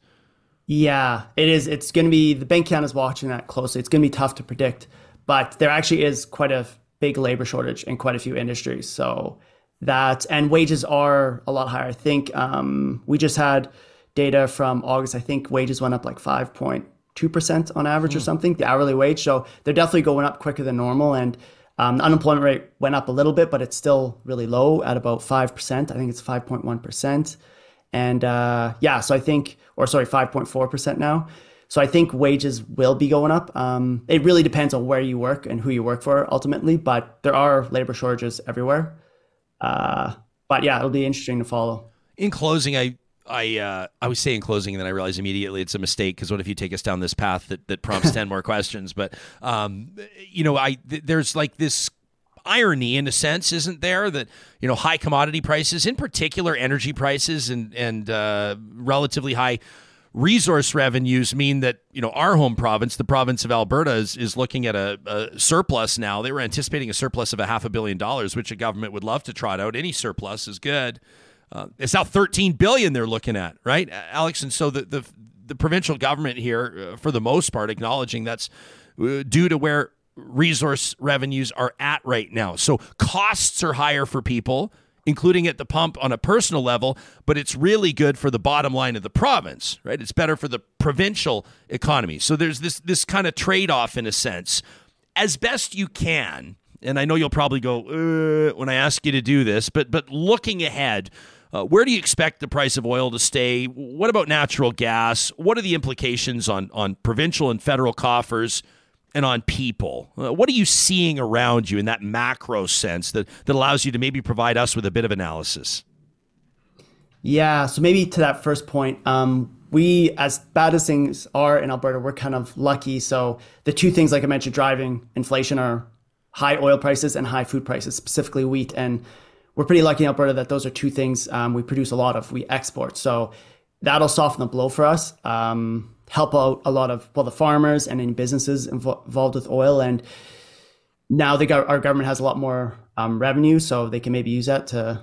Yeah, it is. It's going to be, the Bank Canada is watching that closely. It's going to be tough to predict, but there actually is quite a big labor shortage in quite a few industries. So that, and wages are a lot higher. I think um, we just had data from August. I think wages went up like 5 point 2% on average mm. or hmm. something, the hourly wage. So they're definitely going up quicker than normal. And um, the unemployment rate went up a little bit, but it's still really low at about 5%. I think it's 5.1%. And uh, yeah, so I think, or sorry, 5.4% now. So I think wages will be going up. Um, it really depends on where you work and who you work for ultimately, but there are labor shortages everywhere. Uh, but yeah, it'll be interesting to follow. In closing, I I uh, I was saying closing, and then I realized immediately it's a mistake because what if you take us down this path that, that prompts (laughs) ten more questions? But um, you know, I th- there's like this irony in a sense, isn't there? That you know high commodity prices, in particular energy prices, and and uh, relatively high resource revenues mean that you know our home province, the province of Alberta, is, is looking at a, a, surplus now. They were anticipating a surplus of a half a billion dollars, which a government would love to trot out. Any surplus is good. Uh, it's now 13 billion they're looking at, right, Alex? And so the the, the provincial government here, uh, for the most part, acknowledging that's uh, due to where resource revenues are at right now. So costs are higher for people including at the pump on a personal level, but it's really good for the bottom line of the province, right? It's better for the provincial economy. So there's this this kind of trade-off in a sense. As best you can, and I know you'll probably go uh, when I ask you to do this, but but looking ahead, uh, where do you expect the price of oil to stay? What about natural gas? What are the implications on on provincial and federal coffers? and on people. Uh, what are you seeing around you in that macro sense that, that allows you to maybe provide us with a bit of analysis? Yeah, so maybe to that first point, um, we, as bad as things are in Alberta, we're kind of lucky. So the two things, like I mentioned, driving inflation are high oil prices and high food prices, specifically wheat. And we're pretty lucky in Alberta that those are two things um, we produce a lot of. We export, so that'll soften the blow for us. Um, help out a lot of well the farmers and any businesses involved with oil and now got our government has a lot more um, revenue so they can maybe use that to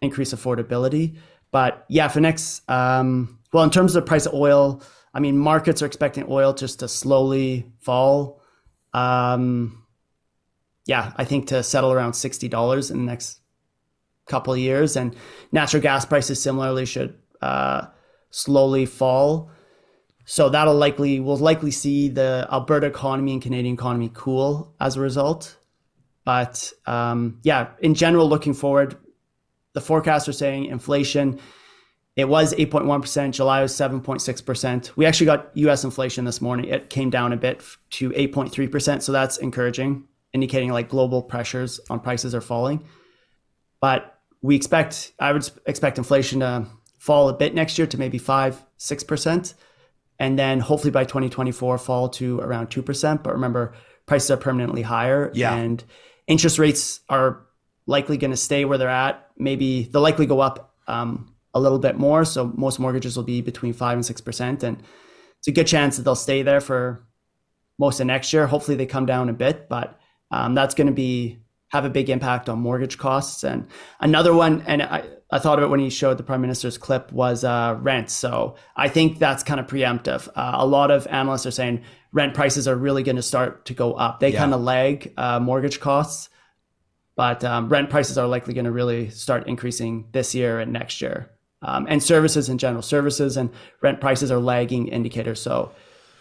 increase affordability but yeah for next um, well in terms of the price of oil i mean markets are expecting oil just to slowly fall um, yeah i think to settle around $60 in the next couple years and natural gas prices similarly should uh, slowly fall so that'll likely we'll likely see the Alberta economy and Canadian economy cool as a result. But um, yeah, in general, looking forward, the forecasts are saying inflation. It was 8.1%. July was 7.6%. We actually got US inflation this morning. It came down a bit to 8.3%. So that's encouraging, indicating like global pressures on prices are falling. But we expect, I would expect inflation to fall a bit next year to maybe 5, 6% and then hopefully by 2024 fall to around 2%. But remember, prices are permanently higher yeah. and interest rates are likely going to stay where they're at. Maybe they'll likely go up um, a little bit more. So most mortgages will be between 5 and 6%. And it's a good chance that they'll stay there for most of next year. Hopefully they come down a bit, but um, that's going to be have a big impact on mortgage costs. And another one, and I, I thought of it when he showed the prime minister's clip was uh, rent. So I think that's kind of preemptive. Uh, a lot of analysts are saying rent prices are really going to start to go up. They yeah. kind of lag uh, mortgage costs, but um, rent prices are likely going to really start increasing this year and next year. Um, and services in general, services and rent prices are lagging indicators. So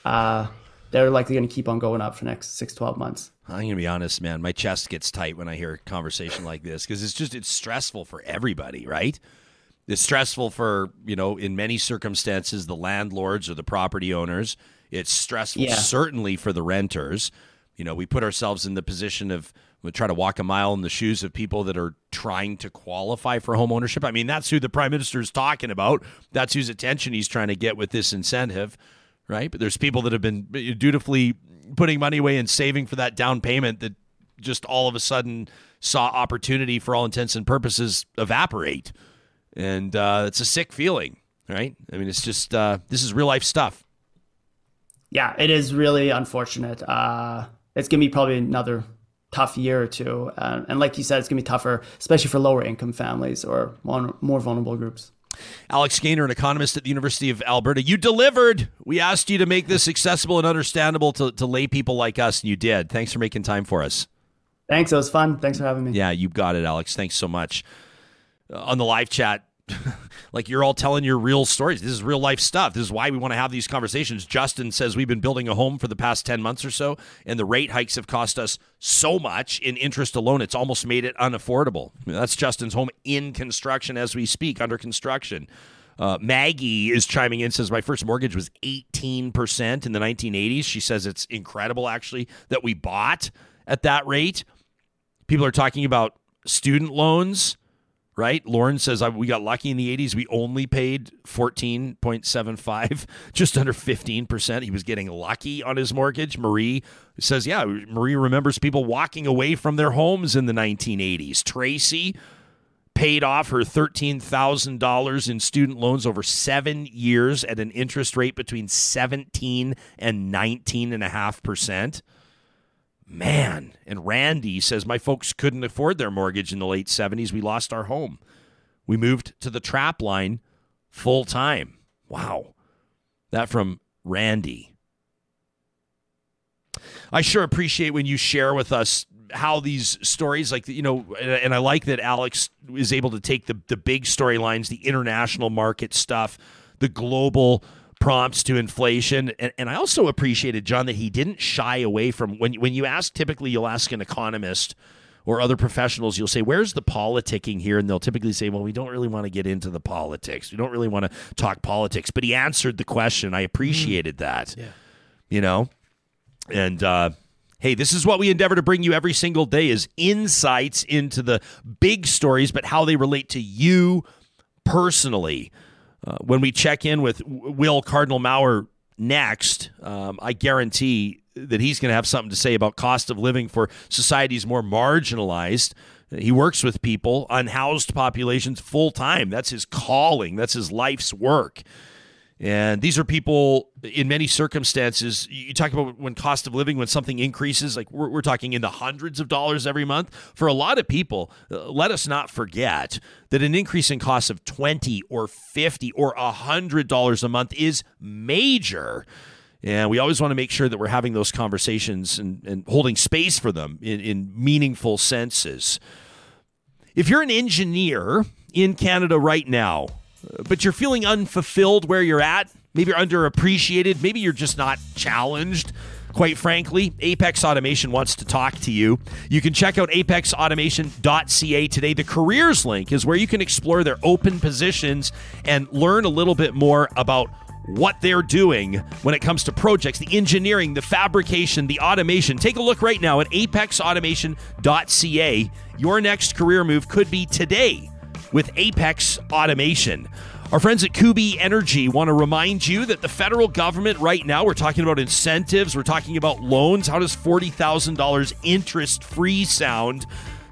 uh, they're likely going to keep on going up for the next six, 12 months. I'm gonna be honest, man. My chest gets tight when I hear a conversation like this because it's just it's stressful for everybody, right? It's stressful for you know, in many circumstances, the landlords or the property owners. It's stressful yeah. certainly for the renters. You know, we put ourselves in the position of we try to walk a mile in the shoes of people that are trying to qualify for home ownership. I mean, that's who the prime minister is talking about. That's whose attention he's trying to get with this incentive, right? But there's people that have been dutifully putting money away and saving for that down payment that just all of a sudden saw opportunity for all intents and purposes evaporate. And uh, it's a sick feeling, right? I mean, it's just, uh, this is real life stuff. Yeah, it is really unfortunate. Uh, it's going to be probably another tough year or two. Uh, and like you said, it's going to be tougher, especially for lower income families or more, more vulnerable groups. Alex Gainer, an economist at the University of Alberta. You delivered. We asked you to make this accessible and understandable to, to lay people like us, and you did. Thanks for making time for us. Thanks. It was fun. Thanks for having me. Yeah, you got it, Alex. Thanks so much. Uh, on the live chat, (laughs) like you're all telling your real stories. This is real life stuff. This is why we want to have these conversations. Justin says we've been building a home for the past 10 months or so, and the rate hikes have cost us so much in interest alone, it's almost made it unaffordable. That's Justin's home in construction as we speak, under construction. Uh, Maggie is chiming in, says, My first mortgage was 18% in the 1980s. She says it's incredible, actually, that we bought at that rate. People are talking about student loans right? Lauren says we got lucky in the 80s. We only paid 14.75, (laughs) just under 15%. He was getting lucky on his mortgage. Marie says, yeah, Marie remembers people walking away from their homes in the 1980s. Tracy paid off her $13,000 in student loans over seven years at an interest rate between 17 and 19.5%. Man. And Randy says, My folks couldn't afford their mortgage in the late 70s. We lost our home. We moved to the trap line full time. Wow. That from Randy. I sure appreciate when you share with us how these stories, like, you know, and I like that Alex is able to take the, the big storylines, the international market stuff, the global prompts to inflation. And, and I also appreciated, John, that he didn't shy away from when, when you ask, typically you'll ask an economist or other professionals, you'll say, Where's the politicking here? And they'll typically say, Well, we don't really want to get into the politics. We don't really want to talk politics. But he answered the question. I appreciated mm. that. Yeah. You know? And, uh, hey this is what we endeavor to bring you every single day is insights into the big stories but how they relate to you personally uh, when we check in with Will Cardinal Mawer next, um, I guarantee that he's going to have something to say about cost of living for societies more marginalized. He works with people, unhoused populations full time. That's his calling, that's his life's work. And these are people in many circumstances. You talk about when cost of living, when something increases, like we're, we're talking in the hundreds of dollars every month. For a lot of people, uh, let us not forget that an increase in cost of 20 or 50 or $100 a month is major. And we always want to make sure that we're having those conversations and, and holding space for them in, in meaningful senses. If you're an engineer in Canada right now, but you're feeling unfulfilled where you're at. Maybe you're underappreciated. Maybe you're just not challenged. Quite frankly, Apex Automation wants to talk to you. You can check out apexautomation.ca today. The careers link is where you can explore their open positions and learn a little bit more about what they're doing when it comes to projects, the engineering, the fabrication, the automation. Take a look right now at apexautomation.ca. Your next career move could be today with Apex Automation. Our friends at Kuby Energy want to remind you that the federal government right now, we're talking about incentives, we're talking about loans. How does $40,000 interest free sound?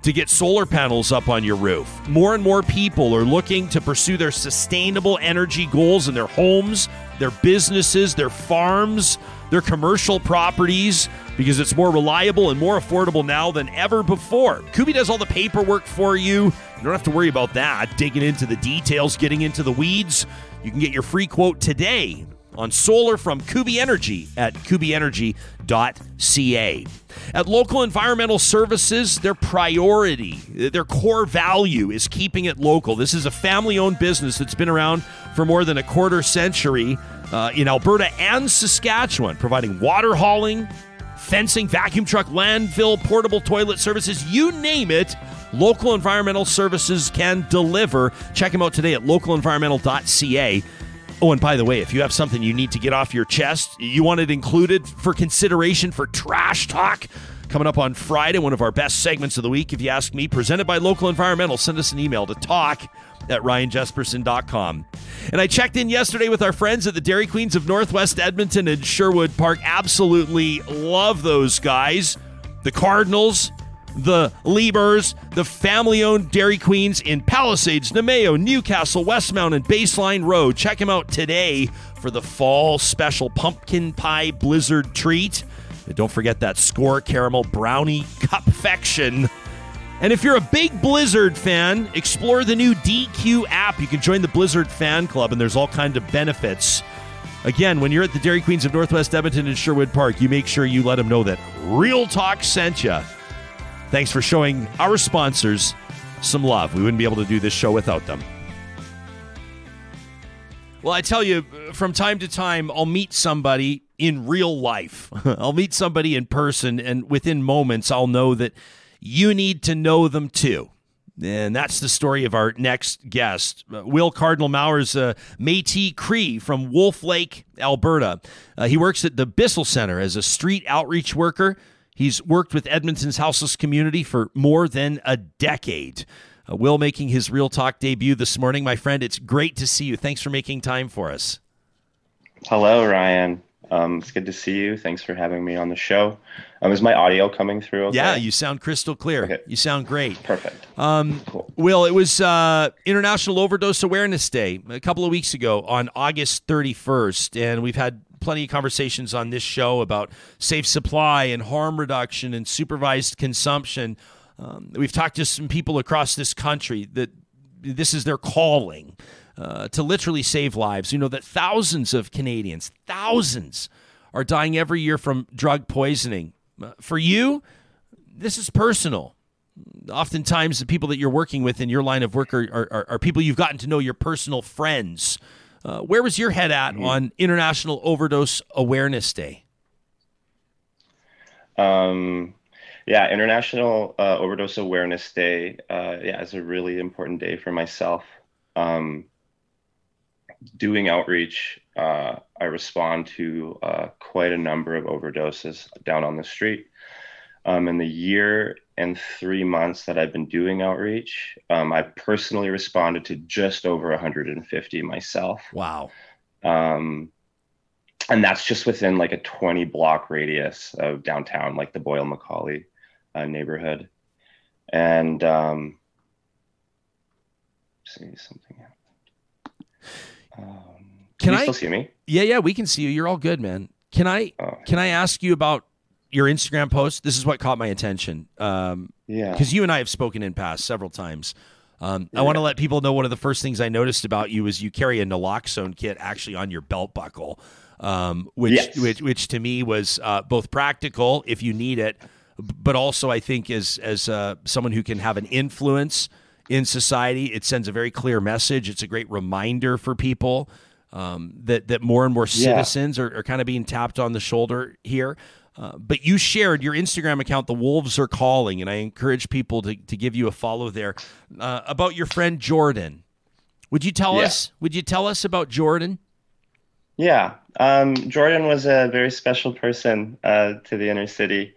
to get solar panels up on your roof. More and more people are looking to pursue their sustainable energy goals in their homes, their businesses, their farms, their commercial properties because it's more reliable and more affordable now than ever before. Kuby does all the paperwork for you. You don't have to worry about that, digging into the details, getting into the weeds. You can get your free quote today on solar from Kuby Energy at kubyenergy.ca. At Local Environmental Services, their priority, their core value is keeping it local. This is a family owned business that's been around for more than a quarter century uh, in Alberta and Saskatchewan, providing water hauling, fencing, vacuum truck, landfill, portable toilet services, you name it. Local Environmental Services can deliver. Check them out today at localenvironmental.ca. Oh, and by the way, if you have something you need to get off your chest, you want it included for consideration for Trash Talk, coming up on Friday, one of our best segments of the week, if you ask me, presented by Local Environmental. Send us an email to talk at ryanjesperson.com. And I checked in yesterday with our friends at the Dairy Queens of Northwest Edmonton and Sherwood Park. Absolutely love those guys. The Cardinals, the Liebers, the family owned Dairy Queens in Palisades, Namao, Newcastle, Westmount, and Baseline Road. Check them out today for the fall special pumpkin pie blizzard treat. And don't forget that Skor caramel brownie cupfection. And if you're a big Blizzard fan, explore the new DQ app. You can join the Blizzard fan club, and there's all kinds of benefits. Again, when you're at the Dairy Queens of Northwest Edmonton and Sherwood Park, you make sure you let them know that Real Talk sent you. Thanks for showing our sponsors some love. We wouldn't be able to do this show without them. Well, I tell you, from time to time, I'll meet somebody in real life. (laughs) I'll meet somebody in person, and within moments, I'll know that you need to know them too. And that's the story of our next guest. Uh, Will Cardinal Mawer's a Metis Cree from Wolf Lake, Alberta. Uh, he works at the Bissell Center as a street outreach worker. He's worked with Edmonton's houseless community for more than a decade. Uh, Will making his Real Talk debut this morning. My friend, it's great to see you. Thanks for making time for us. Hello, Ryan. Um, it's good to see you. Thanks for having me on the show. Um, is my audio coming through? Okay? Yeah, you sound crystal clear. Okay. You sound great. Perfect. Um, Cool. Will, it was uh, International Overdose Awareness Day a couple of weeks ago on August 31st, and we've had plenty of conversations on this show about safe supply and harm reduction and supervised consumption. Um, we've talked to some people across this country that this is their calling uh, to literally save lives. You know that thousands of Canadians, thousands, are dying every year from drug poisoning. Uh, for you, this is personal oftentimes the people that you're working with in your line of work are, are, are people you've gotten to know your personal friends uh, where was your head at on international overdose awareness day Um, yeah, International uh, Overdose Awareness Day. Uh, yeah, is a really important day for myself. Um, doing outreach, uh, I respond to uh, quite a number of overdoses down on the street. Um, in the year and three months that I've been doing outreach, um, I personally responded to just over 150 myself. wow Um, and that's just within like a 20 block radius of downtown, like the Boyle McCauley uh, neighborhood. And um, see something. happened. Um, Can you I- still see me? yeah yeah we can see you you're all good man can i Oh, can i ask you about your instagram post this is what caught my attention um, yeah. because you and I have spoken in past several times. Um, I want to let people know one of the first things I noticed about you is you carry a naloxone kit actually on your belt buckle, um, which, Yes. which which to me was uh, both practical if you need it, but also I think as as uh, someone who can have an influence in society, it sends a very clear message. It's a great reminder for people um, that that more and more Yeah. citizens are, are kind of being tapped on the shoulder here. Uh, but you shared your Instagram account, The Wolves Are Calling, and I encourage people to, to give you a follow there uh, about your friend Jordan. Would you tell Yeah. us? Would you tell us about Jordan? Yeah, um, Jordan was a very special person uh, to the inner city.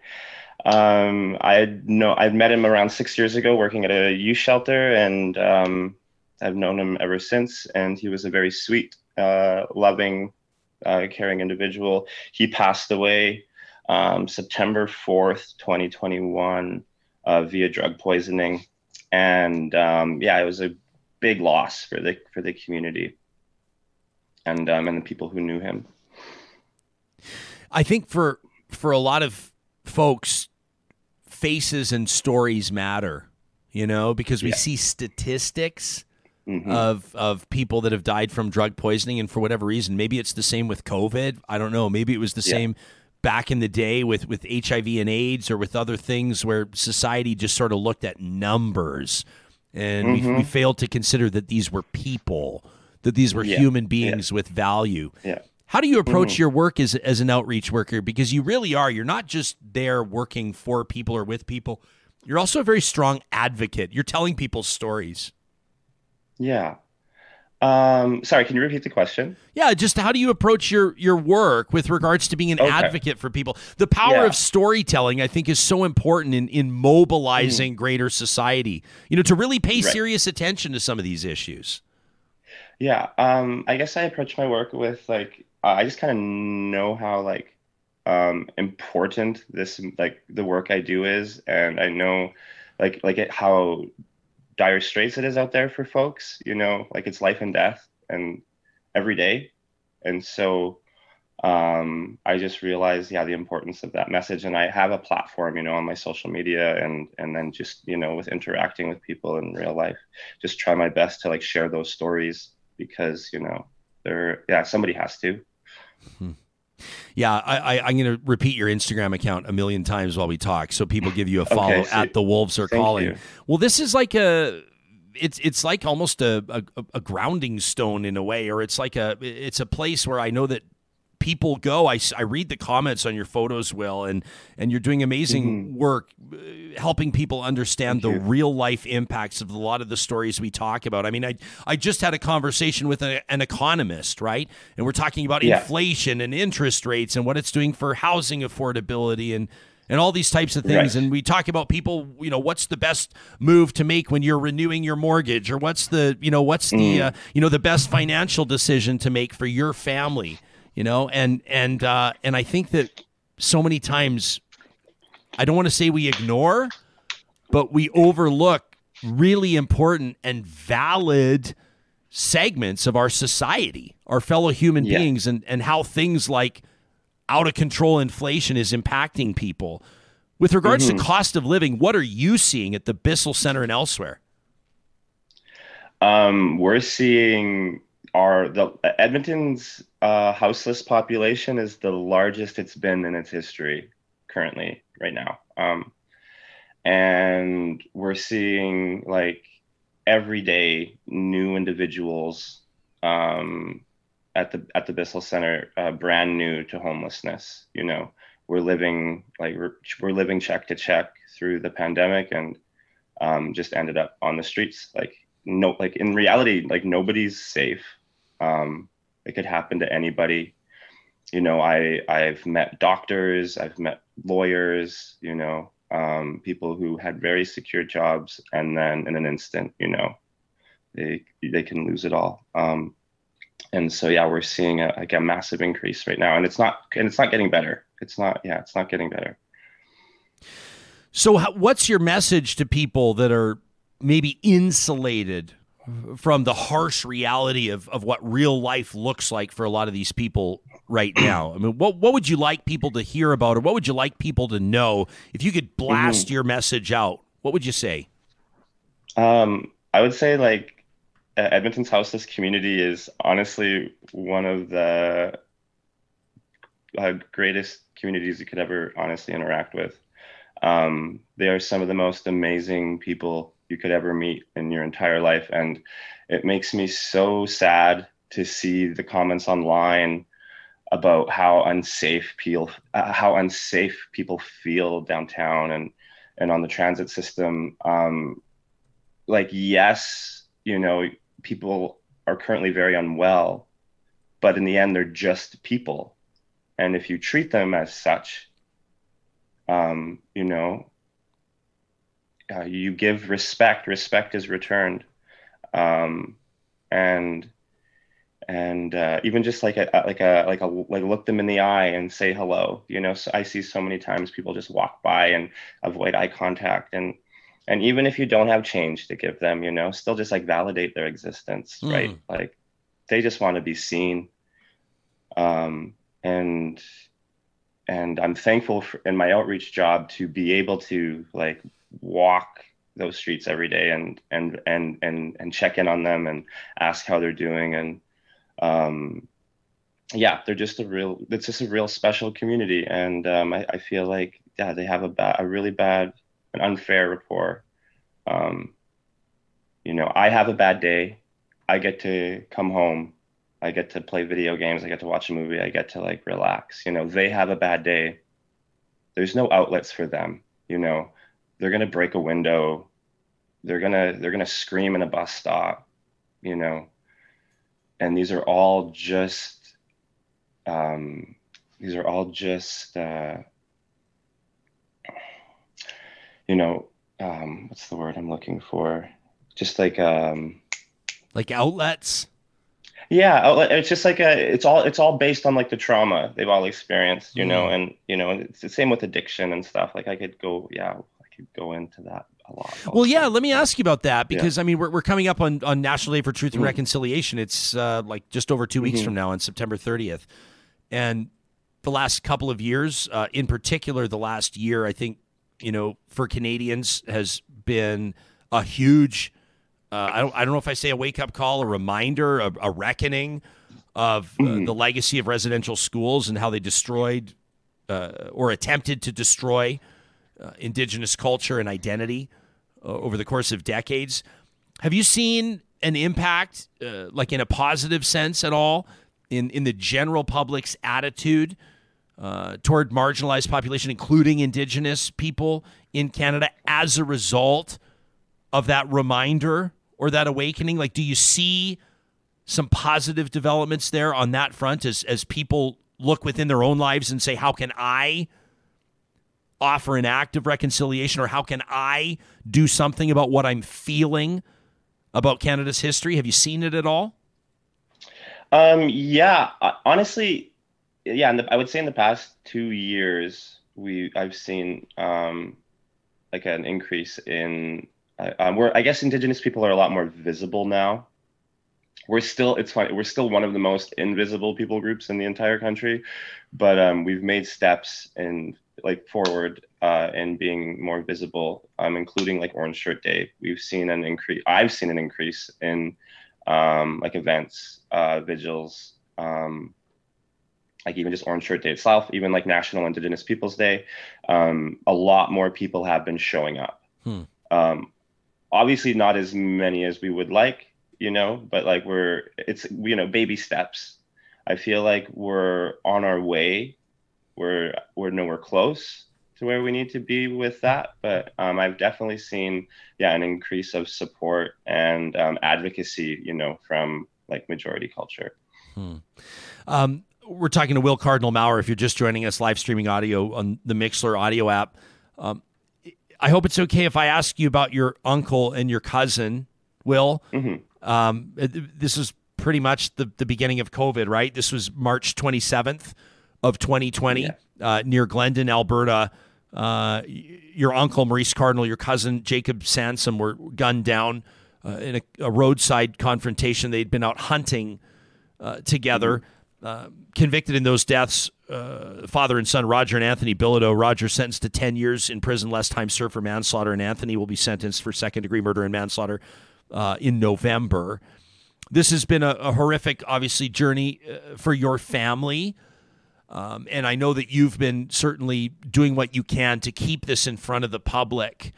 Um, I know I'd met him around six years ago working at a youth shelter, and um, I've known him ever since. And he was a very sweet, uh, loving, uh, caring individual. He passed away um, September 4th, 2021, uh, via drug poisoning. And um, yeah, it was a big loss for the for the community and um, and the people who knew him. I think for for a lot of folks, faces and stories matter. You know, because we Yeah. see statistics Mhm. of of people that have died from drug poisoning, and for whatever reason, maybe it's the same with COVID. I don't know. Maybe it was the Yeah. same back in the day with with HIV and AIDS or with other things where society just sort of looked at numbers, and we, we failed to consider that these were people, that these were Yeah. human beings with value. Yeah. How do you approach your work as as an outreach worker? Because you really are. You're not just there working for people or with people. You're also a very strong advocate. You're telling people's stories. Yeah. Um, sorry, can you repeat the question? Yeah, just how do you approach your your work with regards to being an Okay. advocate for people? The power Yeah. of storytelling, I think, is so important in in mobilizing greater society. You know, to really pay Mm-hmm. Right. serious attention to some of these issues. Yeah. Um, I guess I approach my work with like uh, I just kind of know how like um, important this like the work I do is, and I know like like it, how dire straits it is out there for folks. You know, like it's life and death, and every day, and so um, I just realized, yeah, the importance of that message. And I have a platform, you know, on my social media and and then just, you know, with interacting with people in real life, just try my best to like share those stories because, you know, they're yeah, somebody has to. Yeah, I, I, I'm going to repeat your Instagram account a million times while we talk, so people give you a follow Okay, so- at the Wolves are calling. you. Well, this is like a, it's it's like almost a, a a grounding stone in a way, or it's like a it's a place where I know that people go. I, I read the comments on your photos, Will, and and you're doing amazing work uh, helping people understand Mm-hmm. Thank the you. real life impacts of a lot of the stories we talk about. I mean, I I just had a conversation with a, an economist, right? And we're talking about Yeah. inflation and interest rates and what it's doing for housing affordability and and all these types of things. Right. And we talk about people, you know, what's the best move to make when you're renewing your mortgage, or what's the, you know, what's the, uh, you know, the best financial decision to make for your family, you know, and and uh, and I think that so many times, I don't want to say we ignore, but we overlook really important and valid segments of our society, our fellow human Yeah. beings, and, and how things like out of control inflation is impacting people. With regards to cost of living, what are you seeing at the Bissell Center and elsewhere? Um, we're seeing our the Edmonton's uh, houseless population is the largest it's been in its history currently right now. Um, and we're seeing like every day new individuals um, at the at the Bissell Center, uh, brand new to homelessness. You know, we're living like we're, we're living check to check through the pandemic, and um, just ended up on the streets. Like no, like in reality, like nobody's safe. Um, it could happen to anybody. You know, I I've met doctors, I've met lawyers. You know, um, people who had very secure jobs, and then in an instant, you know, they they can lose it all. Um, and so yeah, we're seeing a, like a massive increase right now, and it's not and it's not getting better. It's not yeah, it's not getting better. So, what's your message to people that are maybe insulated from the harsh reality of, of what real life looks like for a lot of these people right (clears throat) now? I mean, what what would you like people to hear about, or what would you like people to know if you could blast your message out? What would you say? Um, I would say like Edmonton's houseless community is honestly one of the uh, greatest communities you could ever honestly interact with. Um, they are some of the most amazing people you could ever meet in your entire life, and it makes me so sad to see the comments online about how unsafe people uh, how unsafe people feel downtown and and on the transit system. Um, like yes you know people are currently very unwell but in the end they're just people and if you treat them as such um, you know uh, you give respect respect is returned. Um, and and uh, even just like a like a like a like look them in the eye and say hello. You know so i see so many times people just walk by and avoid eye contact. And and even if you don't have change to give them you know still just like validate their existence Mm. right? Like they just want to be seen. Um and and i'm thankful for, in my outreach job to be able to like walk those streets every day and and and and and check in on them and ask how they're doing. And um yeah they're just a real it's just a real special community. And um i, I feel like yeah they have a bad a really bad an unfair rapport. Um you know i have a bad day. I get to come home. I get to play video games. I get to watch a movie. I get to like relax. You know they have a bad day. There's no outlets for them you know they're going to break a window. They're going to they're going to scream in a bus stop you know? And these are all just um these are all just uh you know um what's the word i'm looking for? Just like um Like outlets? yeah outlet- it's just like a it's all it's all based on like the trauma they've all experienced you know? And you know and it's the same with addiction and stuff. Like i could go yeah could go into that a lot Well, yeah. Let me ask you about that Yeah. because I mean we're, we're coming up on, on National Day for Truth and Mhm. Reconciliation. It's uh, like just over 2 weeks Mhm. from now on September 30th, and the last couple of years, uh, in particular, the last year, I think you know for Canadians has been a huge. Uh, I don't. I don't know if I say a wake up call, a reminder, a, a reckoning of uh, Mhm. the legacy of residential schools and how they destroyed uh, or attempted to destroy uh, indigenous culture and identity uh, over the course of decades. Have you seen an impact, uh, like in a positive sense at all, in in the general public's attitude uh, toward marginalized population, including indigenous people in Canada, as a result of that reminder or that awakening? Like, do you see some positive developments there on that front as as people look within their own lives and say, "How can I?" Offer an act of reconciliation, or how can I do something about what I'm feeling about Canada's history? Have you seen it at all? Um, yeah, honestly, yeah. The, I would say in the past two years, we I've seen um, like an increase in. Uh, um, where I guess Indigenous people are a lot more visible now. We're still it's funny we're still one of the most invisible people groups in the entire country, but um, we've made steps in like forward uh, and being more visible, um, including like Orange Shirt Day. We've seen an increase. I've seen an increase in um, like events, uh, vigils, um, like even just Orange Shirt Day itself, even like National Indigenous Peoples Day. Um, a lot more people have been showing up. Hmm. Um, obviously, not as many as we would like, you know, but like we're it's you know baby steps. I feel like we're on our way we're we're nowhere close to where we need to be with that. But um, I've definitely seen, yeah, an increase of support and um, advocacy, you know, from like majority culture. Hmm. Um, we're talking to Will Cardinal Mawer. If you're just joining us, live streaming audio on the Mixlr audio app. Um, I hope it's okay if I ask you about your uncle and your cousin, Will. Mm-hmm. Um, this is pretty much the, the beginning of COVID, right? This was March 27th of 2020 yeah. uh, near Glendon, Alberta. Uh, your uncle Maurice Cardinal, your cousin Jacob Sansom were gunned down uh, in a, a, roadside confrontation. They'd been out hunting uh, together. Mm-hmm. Uh, convicted in those deaths, uh, father and son Roger and Anthony Bilodeau. Roger sentenced to 10 years in prison, less time served for manslaughter, and Anthony will be sentenced for second degree murder and manslaughter in November. This has been a, a horrific, obviously, journey for your family. Um, and I know that you've been certainly doing what you can to keep this in front of the public.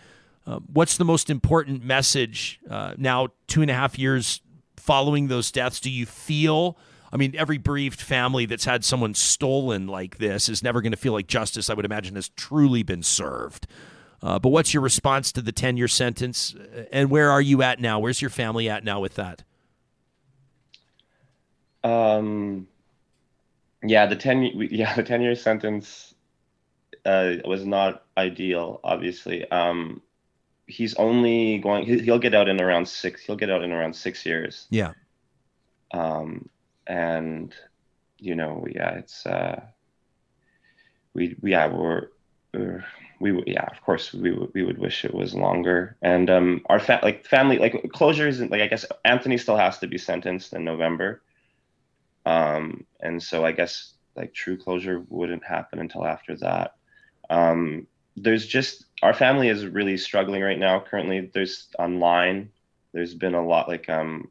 Uh, what's the most important message uh, now, two and a half years following those deaths? Do you feel? I mean, every bereaved family that's had someone stolen like this is never going to feel like justice, I would imagine, has truly been served. Uh, but what's your response to the 10 year sentence? And where are you at now? Where's your family at now with that? Um, yeah, the ten (laughs) yeah the ten year sentence uh, was not ideal. Obviously, um, he's only going. He'll get out in around six. He'll get out in around six years. Yeah. Um, and you know, yeah, it's uh, we yeah we're, we're we yeah of course we we would wish it was longer and um our fa- like family like closure isn't like I guess Anthony still has to be sentenced in November um, and so I guess like true closure wouldn't happen until after that. Um, there's just our family is really struggling right now. Currently, there's online. There's been a lot like um,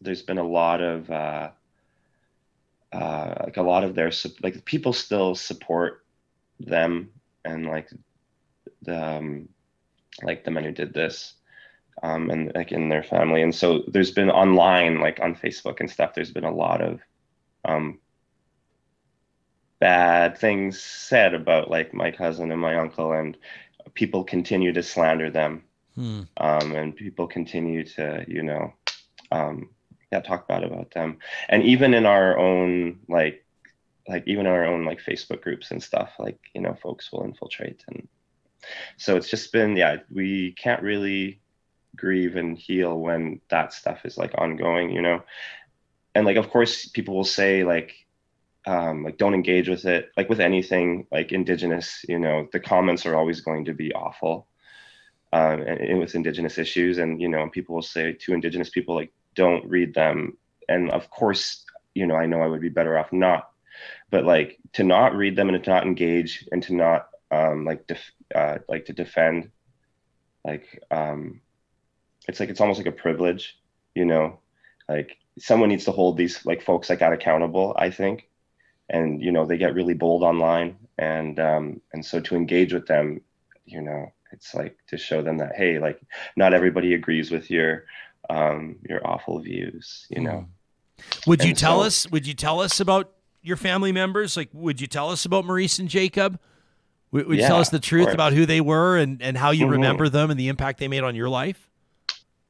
there's been a lot of uh, uh, like a lot of their like people still support them and like the um, like the men who did this um, and like in their family. And so there's been online, like on Facebook and stuff, there's been a lot of um, bad things said about like my cousin and my uncle, and people continue to slander them. Hmm. Um, and people continue to, you know, um, yeah, talk bad about them. And even in our own like like even our own like Facebook groups and stuff, like, you know, folks will infiltrate and so it's just been yeah, we can't really grieve and heal when that stuff is like ongoing, you know. And like of course people will say like um, like don't engage with it like with anything like indigenous you know the comments are always going to be awful um, and, and with indigenous issues. And you know people will say to indigenous people like don't read them. And of course you know i know i would be better off not. But like to not read them and to not engage and to not um, like def- uh, like to defend like um, it's like it's almost like a privilege you know? Like someone needs to hold these like folks like that accountable i think. And you know they get really bold online and um and so to engage with them you know it's like to show them that hey like not everybody agrees with your um your awful views you know? Would you and tell so, us would you tell us about your family members? Like would you tell us about maurice and jacob? Would, would yeah, you tell us the truth about who they were and and how you mm-hmm. remember them and the impact they made on your life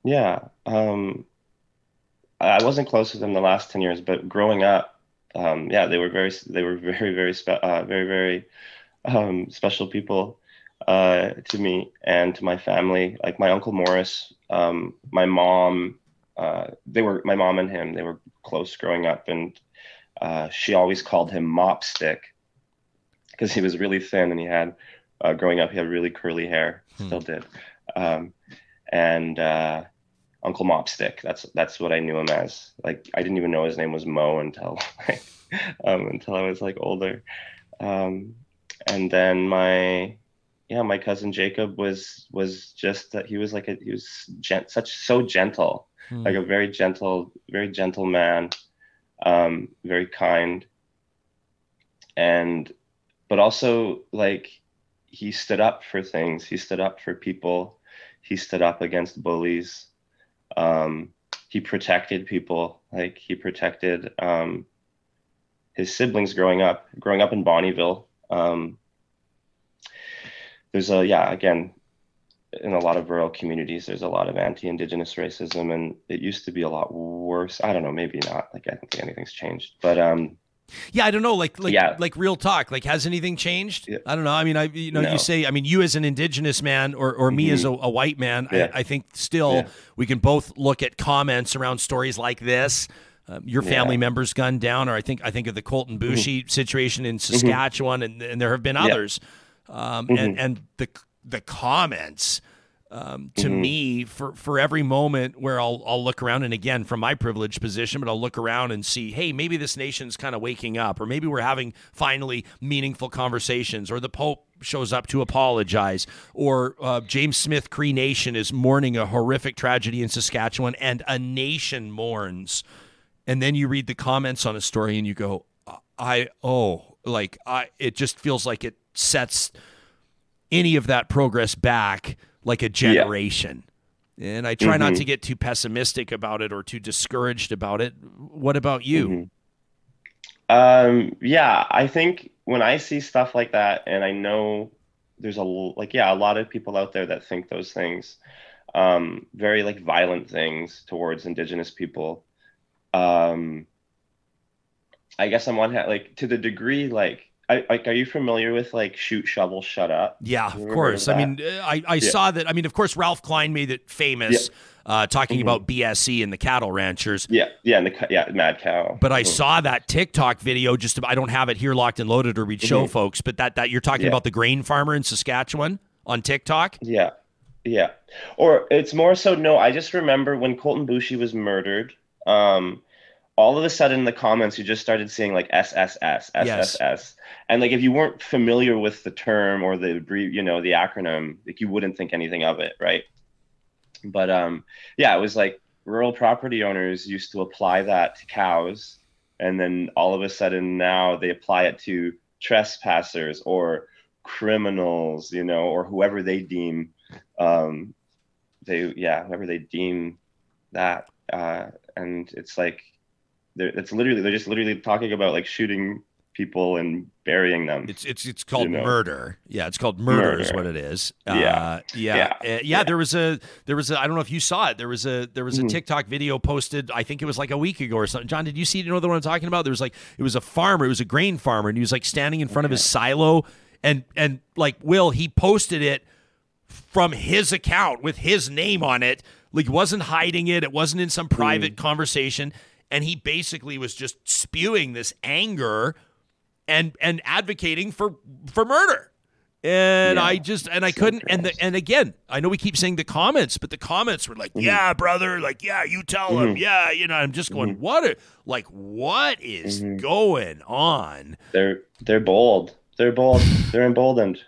yeah um i wasn't close with them the last 10 years but growing up um, yeah, they were very, they were very, very, spe- uh, very, very um, special people uh, to me and to my family. Like my uncle Morris, um, my mom. Uh, they were my mom and him. They were close growing up, and uh, she always called him Mopstick because he was really thin and he had uh, growing up he had really curly hair. Hmm. Still did, um, and uh, Uncle Mopstick. That's that's what I knew him as. Like I didn't even know his name was Mo until like, (laughs) um, until I was like older. Um, and then my yeah, my cousin Jacob was was just that he was like a he was gent, such so gentle, Hmm. like a very gentle, very gentle man, um, very kind, and but also like he stood up for things. He stood up for people. He stood up against bullies. Um, he protected people. Like he protected um, his siblings growing up. Growing up in Bonnyville, um, there's a yeah again in a lot of rural communities there's a lot of anti-indigenous racism and it used to be a lot worse i don't know maybe not like i don't think anything's changed but um Yeah, I don't know. Like, like, Yeah. like real talk. Like, has anything changed? Yeah. I don't know. I mean, I, you know, No. you say, I mean, you as an indigenous man, or, or me as a, a white man, Yeah. I, I think still we can both look at comments around stories like this. Um, your family. Mm-hmm. members gunned down, or I think I think of the Colten Boushie situation in Saskatchewan, and, and there have been others. Um, Mm-hmm. and and the the comments um, to Mm-hmm. me for for every moment where I'll I'll look around and again from my privileged position, but I'll look around and see, hey, maybe this nation's kind of waking up, or maybe we're having finally meaningful conversations, or the Pope shows up to apologize, or uh, James Smith Cree Nation is mourning a horrific tragedy in Saskatchewan, and a nation mourns, and then you read the comments on a story and you go, I oh, like I it just feels like it sets any of that progress back like a generation. And I try not Mhm. to get too pessimistic about it or too discouraged about it. What about you? Mhm. Um, yeah, I think when I see stuff like that, and I know there's a like, yeah, a lot of people out there that think those things, um, very like violent things towards Indigenous people. Um, I guess on one hand, like to the degree, like, I, like, are you familiar with like shoot, shovel, shut up? Yeah, of course. I mean, uh, I, I saw that. I mean, of course, Ralph Klein made it famous uh, talking Mhm. about BSE and the cattle ranchers. Yeah, yeah, and the yeah, Mad Cow. But I Mhm. saw that TikTok video. Just I don't have it here locked and loaded, or we'd show Mhm. folks. But that that you're talking Yeah. about the grain farmer in Saskatchewan on TikTok. Yeah. Yeah. Or it's more so no, I just remember when Colten Boushie was murdered, um, all of a sudden in the comments you just started seeing like SSS, SSS. And like if you weren't familiar with the term or the you know, the acronym, like you wouldn't think anything of it, right? But um yeah, it was like rural property owners used to apply that to cows and then all of a sudden now they apply it to trespassers or criminals, you know, or whoever they deem um they yeah whoever they deem that uh and it's like they're it's literally they're just literally talking about like shooting people and burying them It's it's it's called know. murder. Yeah, it's called murder, is what it is. Yeah. Uh, yeah, Yeah. Uh, yeah, Yeah. There was a there was a I don't know if you saw it. There was a there was a Mhm. TikTok video posted. I think it was like a week ago or something. John, did you see? You know the one I'm talking about? There was like it was a farmer. It was a grain farmer, and he was like standing in front of his silo, and and like Will he posted it from his account with his name on it. Like wasn't hiding it. It wasn't in some private conversation. And he basically was just spewing this anger and and advocating for for murder. And Yeah. I just and I couldn't and the, and again, I know we keep saying the comments, but the comments were like, Mm-hmm. "Yeah, brother, like yeah, you tell him. Yeah, you know, I'm just going, Mm-hmm. "What are, like what is going on?" they're they're bold they're bold they're emboldened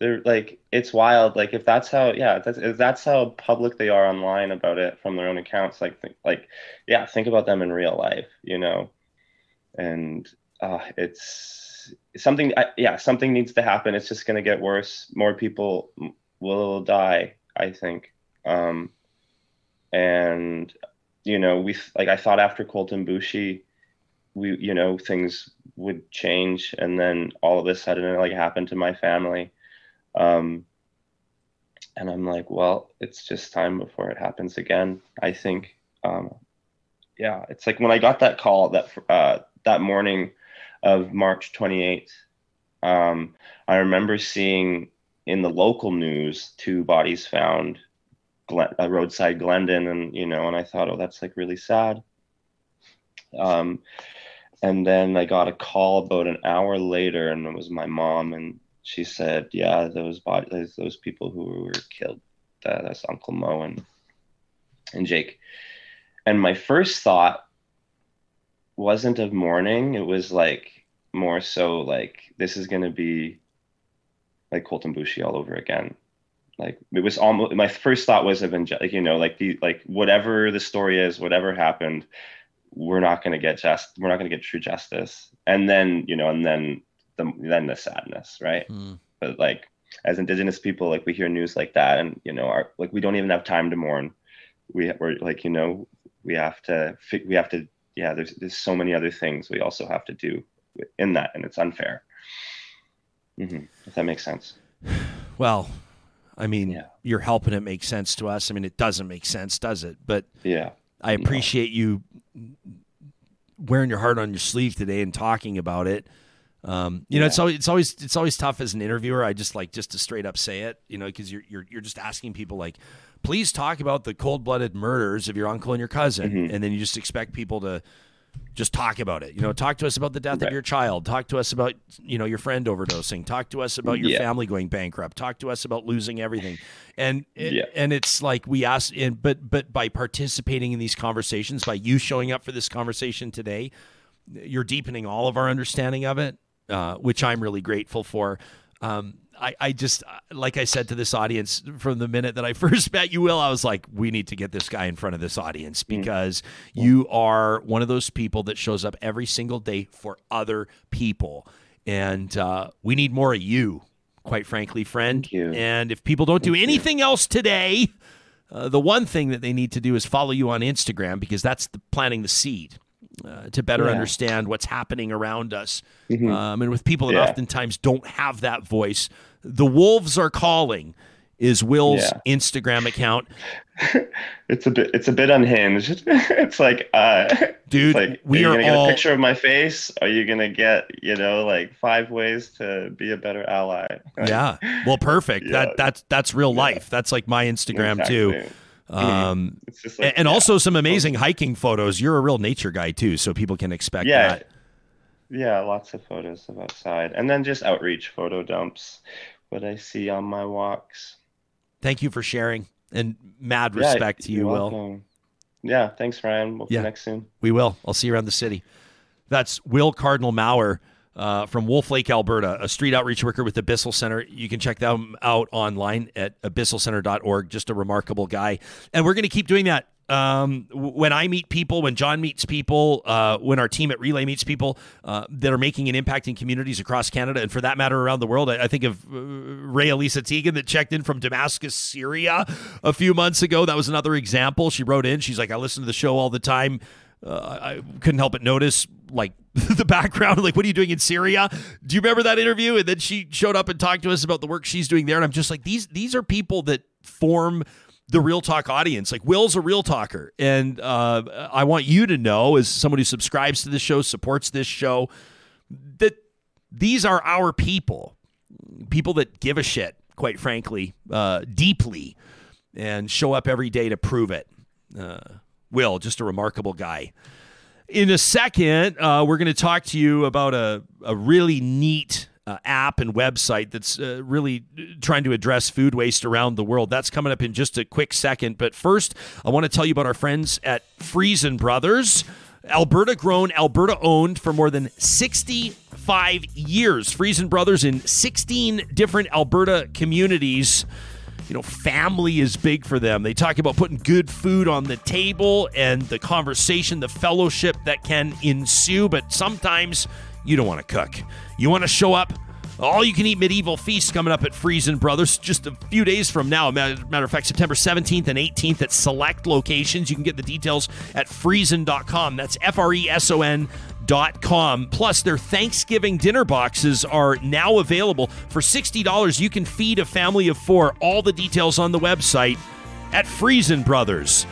they're like it's wild like if that's how yeah that's if that's how public they are online about it from their own accounts like like yeah think about them in real life you know? And uh it's something I, yeah something needs to happen. It's just going to get worse. More people will die i think. Um and you know we like i thought after Colten Boushie we you know things would change. And then all of a sudden it like happened to my family um and i'm like well it's just time before it happens again i think um yeah it's like when i got that call that uh that morning of march 28th Um, I remember seeing in the local news two bodies found uh, roadside Glendon, and you know, and I thought, oh, that's like really sad. Um, and then I got a call about an hour later, and it was my mom, and she said, "Yeah, those bodies, those people who were killed, uh, that's Uncle Mo and and Jake." And my first thought wasn't of mourning; it was like more so like this is going to be like Colten Boushie all over again. Like it was almost my first thought was of like you know like the like whatever the story is, whatever happened, we're not going to get just we're not going to get true justice. And then you know and then the then the sadness, right? Mm. But like as indigenous people, like we hear news like that, and you know our like we don't even have time to mourn. We we're like you know we have to we have to yeah. There's there's so many other things we also have to do in that, and it's unfair. Mm-hmm. If that makes sense. Well, I mean, yeah. you're helping it make sense to us. I mean, it doesn't make sense, does it? But yeah, I appreciate no. you wearing your heart on your sleeve today and talking about it. Um, you yeah. know, it's always it's always it's always tough as an interviewer. I just like just to straight up say it, you know, because you're you're you're just asking people like, please talk about the cold blooded murders of your uncle and your cousin, mm-hmm. and then you just expect people to just talk about it. You know, talk to us about the death right. of your child. Talk to us about, you know, your friend overdosing. Talk to us about your yeah. family going bankrupt. Talk to us about losing everything. And it, yeah. and it's like we ask and but but by participating in these conversations, by you showing up for this conversation today, you're deepening all of our understanding of it, uh, which I'm really grateful for. Um, I, I just like I said to this audience from the minute that I (laughs) first met you, Will, I was like, we need to get this guy in front of this audience mm. because you are one of those people that shows up every single day for other people, and uh, we need more of you, quite frankly, friend. And if people don't do anything you. else today, uh, the one thing that they need to do is follow you on Instagram because that's the, planting the seed. Uh, to better yeah. understand what's happening around us. Mm-hmm. Um, and with people that yeah. oftentimes don't have that voice, the Wolves are calling is Will's yeah. Instagram account. (laughs) it's a bit it's a bit unhinged. (laughs) it's like uh dude, like, we are, are gonna all... get a picture of my face? Are you gonna get, you know, like five ways to be a better ally? (laughs) Yeah. Well perfect. Yeah. That that's that's real life. That's like my Instagram exactly. too. Mm-hmm. Um like, and also some amazing hiking photos. You're a real nature guy too, so people can expect yeah. that. Yeah, lots of photos of outside. And then just outreach photo dumps, what I see on my walks. Thank you for sharing and mad respect yeah, to you, Will. Welcome. Yeah, thanks, Ryan. We'll yeah, connect soon. We will. I'll see you around the city. That's Will Cardinal Mawer uh, from Wolf Lake, Alberta, a street outreach worker with Bissell Center. You can check them out online at bisselcenter.org. Just a remarkable guy. And we're going to keep doing that um, when I meet people, when John meets people, uh, when our team at Relay meets people uh, that are making an impact in communities across Canada and for that matter around the world, I, I think of uh, Ray Elisa Tegan that checked in from Damascus, Syria a few months ago. That was another example. She wrote in, she's like, I listen to the show all the time. Uh, I couldn't help but notice like (laughs) the background like what are you doing in syria do you remember that interview and then she showed up and talked to us about the work she's doing there and i'm just like these these are people that form the real talk audience. Like Will's a real talker, and uh, I want you to know, as someone who subscribes to this show, supports this show, that these are our people, people that give a shit, quite frankly, uh, deeply, and show up every day to prove it. Uh, Will, just a remarkable guy. In a second, uh, we're going to talk to you about a, a really neat uh, app and website that's uh, really trying to address food waste around the world. That's coming up in just a quick second. But first, I want to tell you about our friends at Freson Brothers. Alberta grown, Alberta owned for more than 65 years. Freson Brothers in 16 different Alberta communities. You know, family is big for them. They talk about putting good food on the table and the conversation, the fellowship that can ensue, but sometimes you don't want to cook. You want to show up? All you can eat medieval feast coming up at Freson Brothers just a few days from now. Matter of fact, September 17th and 18th at select locations. You can get the details at freson.com. That's F R E S O N. Com. Plus, their Thanksgiving dinner boxes are now available for $60. You can feed a family of four. All the details on the website at Freson Brothers.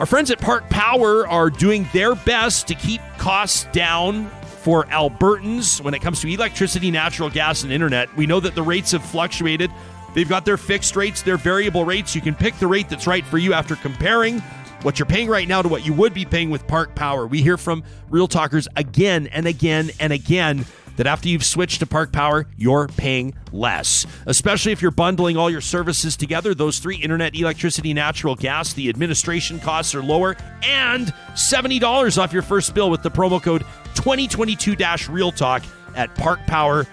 Our friends at Park Power are doing their best to keep costs down for Albertans when it comes to electricity, natural gas, and internet. We know that the rates have fluctuated. They've got their fixed rates, their variable rates. You can pick the rate that's right for you after comparing what you're paying right now to what you would be paying with Park Power. We hear from Real Talkers again and again and again that after you've switched to Park Power, you're paying less. Especially if you're bundling all your services together, those three internet, electricity, natural gas, the administration costs are lower, and $70 off your first bill with the promo code 2022 Real Talk at parkpower.ca.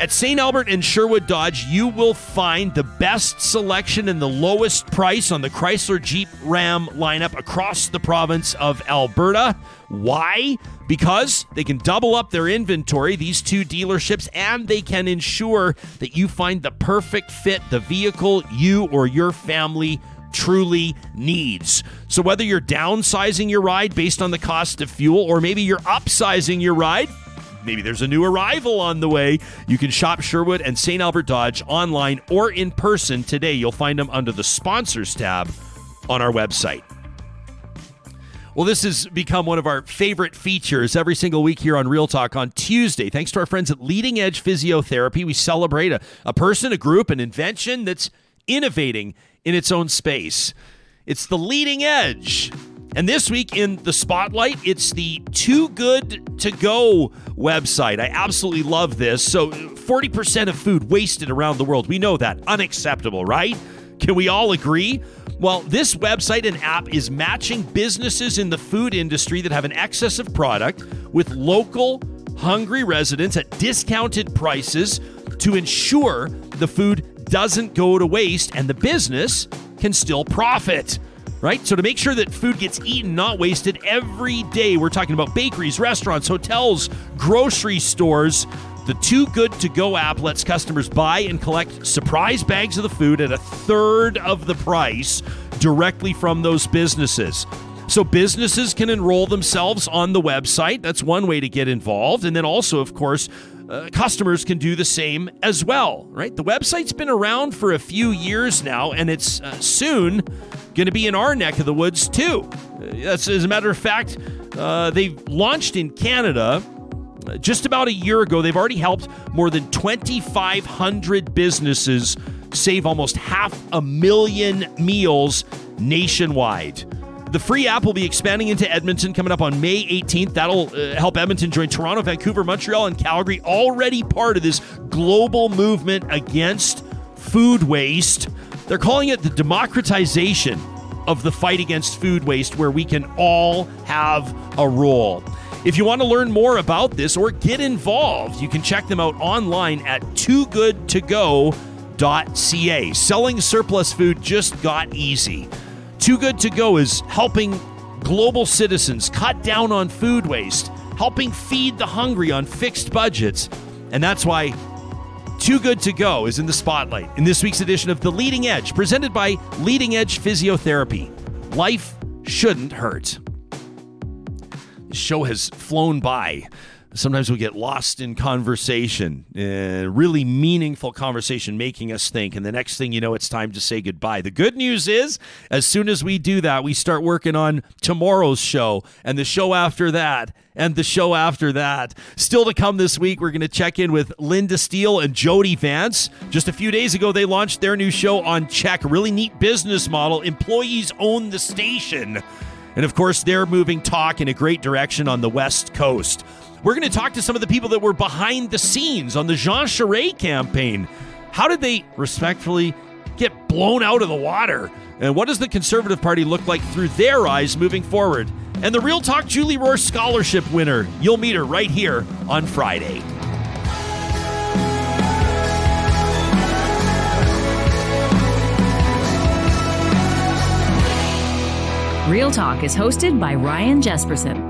At St. Albert and Sherwood Dodge, you will find the best selection and the lowest price on the Chrysler Jeep Ram lineup across the province of Alberta. Why? Because they can double up their inventory, these two dealerships, and they can ensure that you find the perfect fit, the vehicle you or your family truly needs. So, whether you're downsizing your ride based on the cost of fuel, or maybe you're upsizing your ride, maybe there's a new arrival on the way. You can shop Sherwood and St. Albert Dodge online or in person today. You'll find them under the sponsors tab on our website. Well, this has become one of our favorite features every single week here on Real Talk on Tuesday. Thanks to our friends at Leading Edge Physiotherapy, we celebrate a, a person, a group, an invention that's innovating in its own space. It's the leading edge. And this week in the spotlight, it's the Too Good to Go website. I absolutely love this. So, 40% of food wasted around the world. We know that. Unacceptable, right? Can we all agree? Well, this website and app is matching businesses in the food industry that have an excess of product with local hungry residents at discounted prices to ensure the food doesn't go to waste and the business can still profit right? So to make sure that food gets eaten, not wasted every day, we're talking about bakeries, restaurants, hotels, grocery stores. The Too Good to Go app lets customers buy and collect surprise bags of the food at a third of the price directly from those businesses. So businesses can enroll themselves on the website. That's one way to get involved. And then also, of course, customers can do the same as well, right? The website's been around for a few years now, and it's uh, soon going to be in our neck of the woods too. That's, as a matter of fact, uh, they've launched in Canada uh, just about a year ago. They've already helped more than 2,500 businesses save almost half a million meals nationwide. The free app will be expanding into Edmonton coming up on May 18th. That'll uh, help Edmonton join Toronto, Vancouver, Montreal, and Calgary, already part of this global movement against food waste. They're calling it the democratization of the fight against food waste, where we can all have a role. If you want to learn more about this or get involved, you can check them out online at toogoodtogo.ca. Selling surplus food just got easy. Too Good To Go is helping global citizens cut down on food waste, helping feed the hungry on fixed budgets. And that's why Too Good To Go is in the spotlight in this week's edition of The Leading Edge, presented by Leading Edge Physiotherapy. Life shouldn't hurt. The show has flown by sometimes we get lost in conversation, uh, really meaningful conversation making us think. And the next thing you know, it's time to say goodbye. The good news is, as soon as we do that, we start working on tomorrow's show and the show after that and the show after that. Still to come this week, we're going to check in with Linda Steele and Jody Vance. Just a few days ago, they launched their new show on CHEK. Really neat business model. Employees own the station. And of course, they're moving talk in a great direction on the West Coast. We're going to talk to some of the people that were behind the scenes on the Jean Charest campaign. How did they respectfully get blown out of the water? And what does the Conservative Party look like through their eyes moving forward? And the Real Talk Julie Rohr Scholarship winner, you'll meet her right here on Friday. Real Talk is hosted by Ryan Jesperson.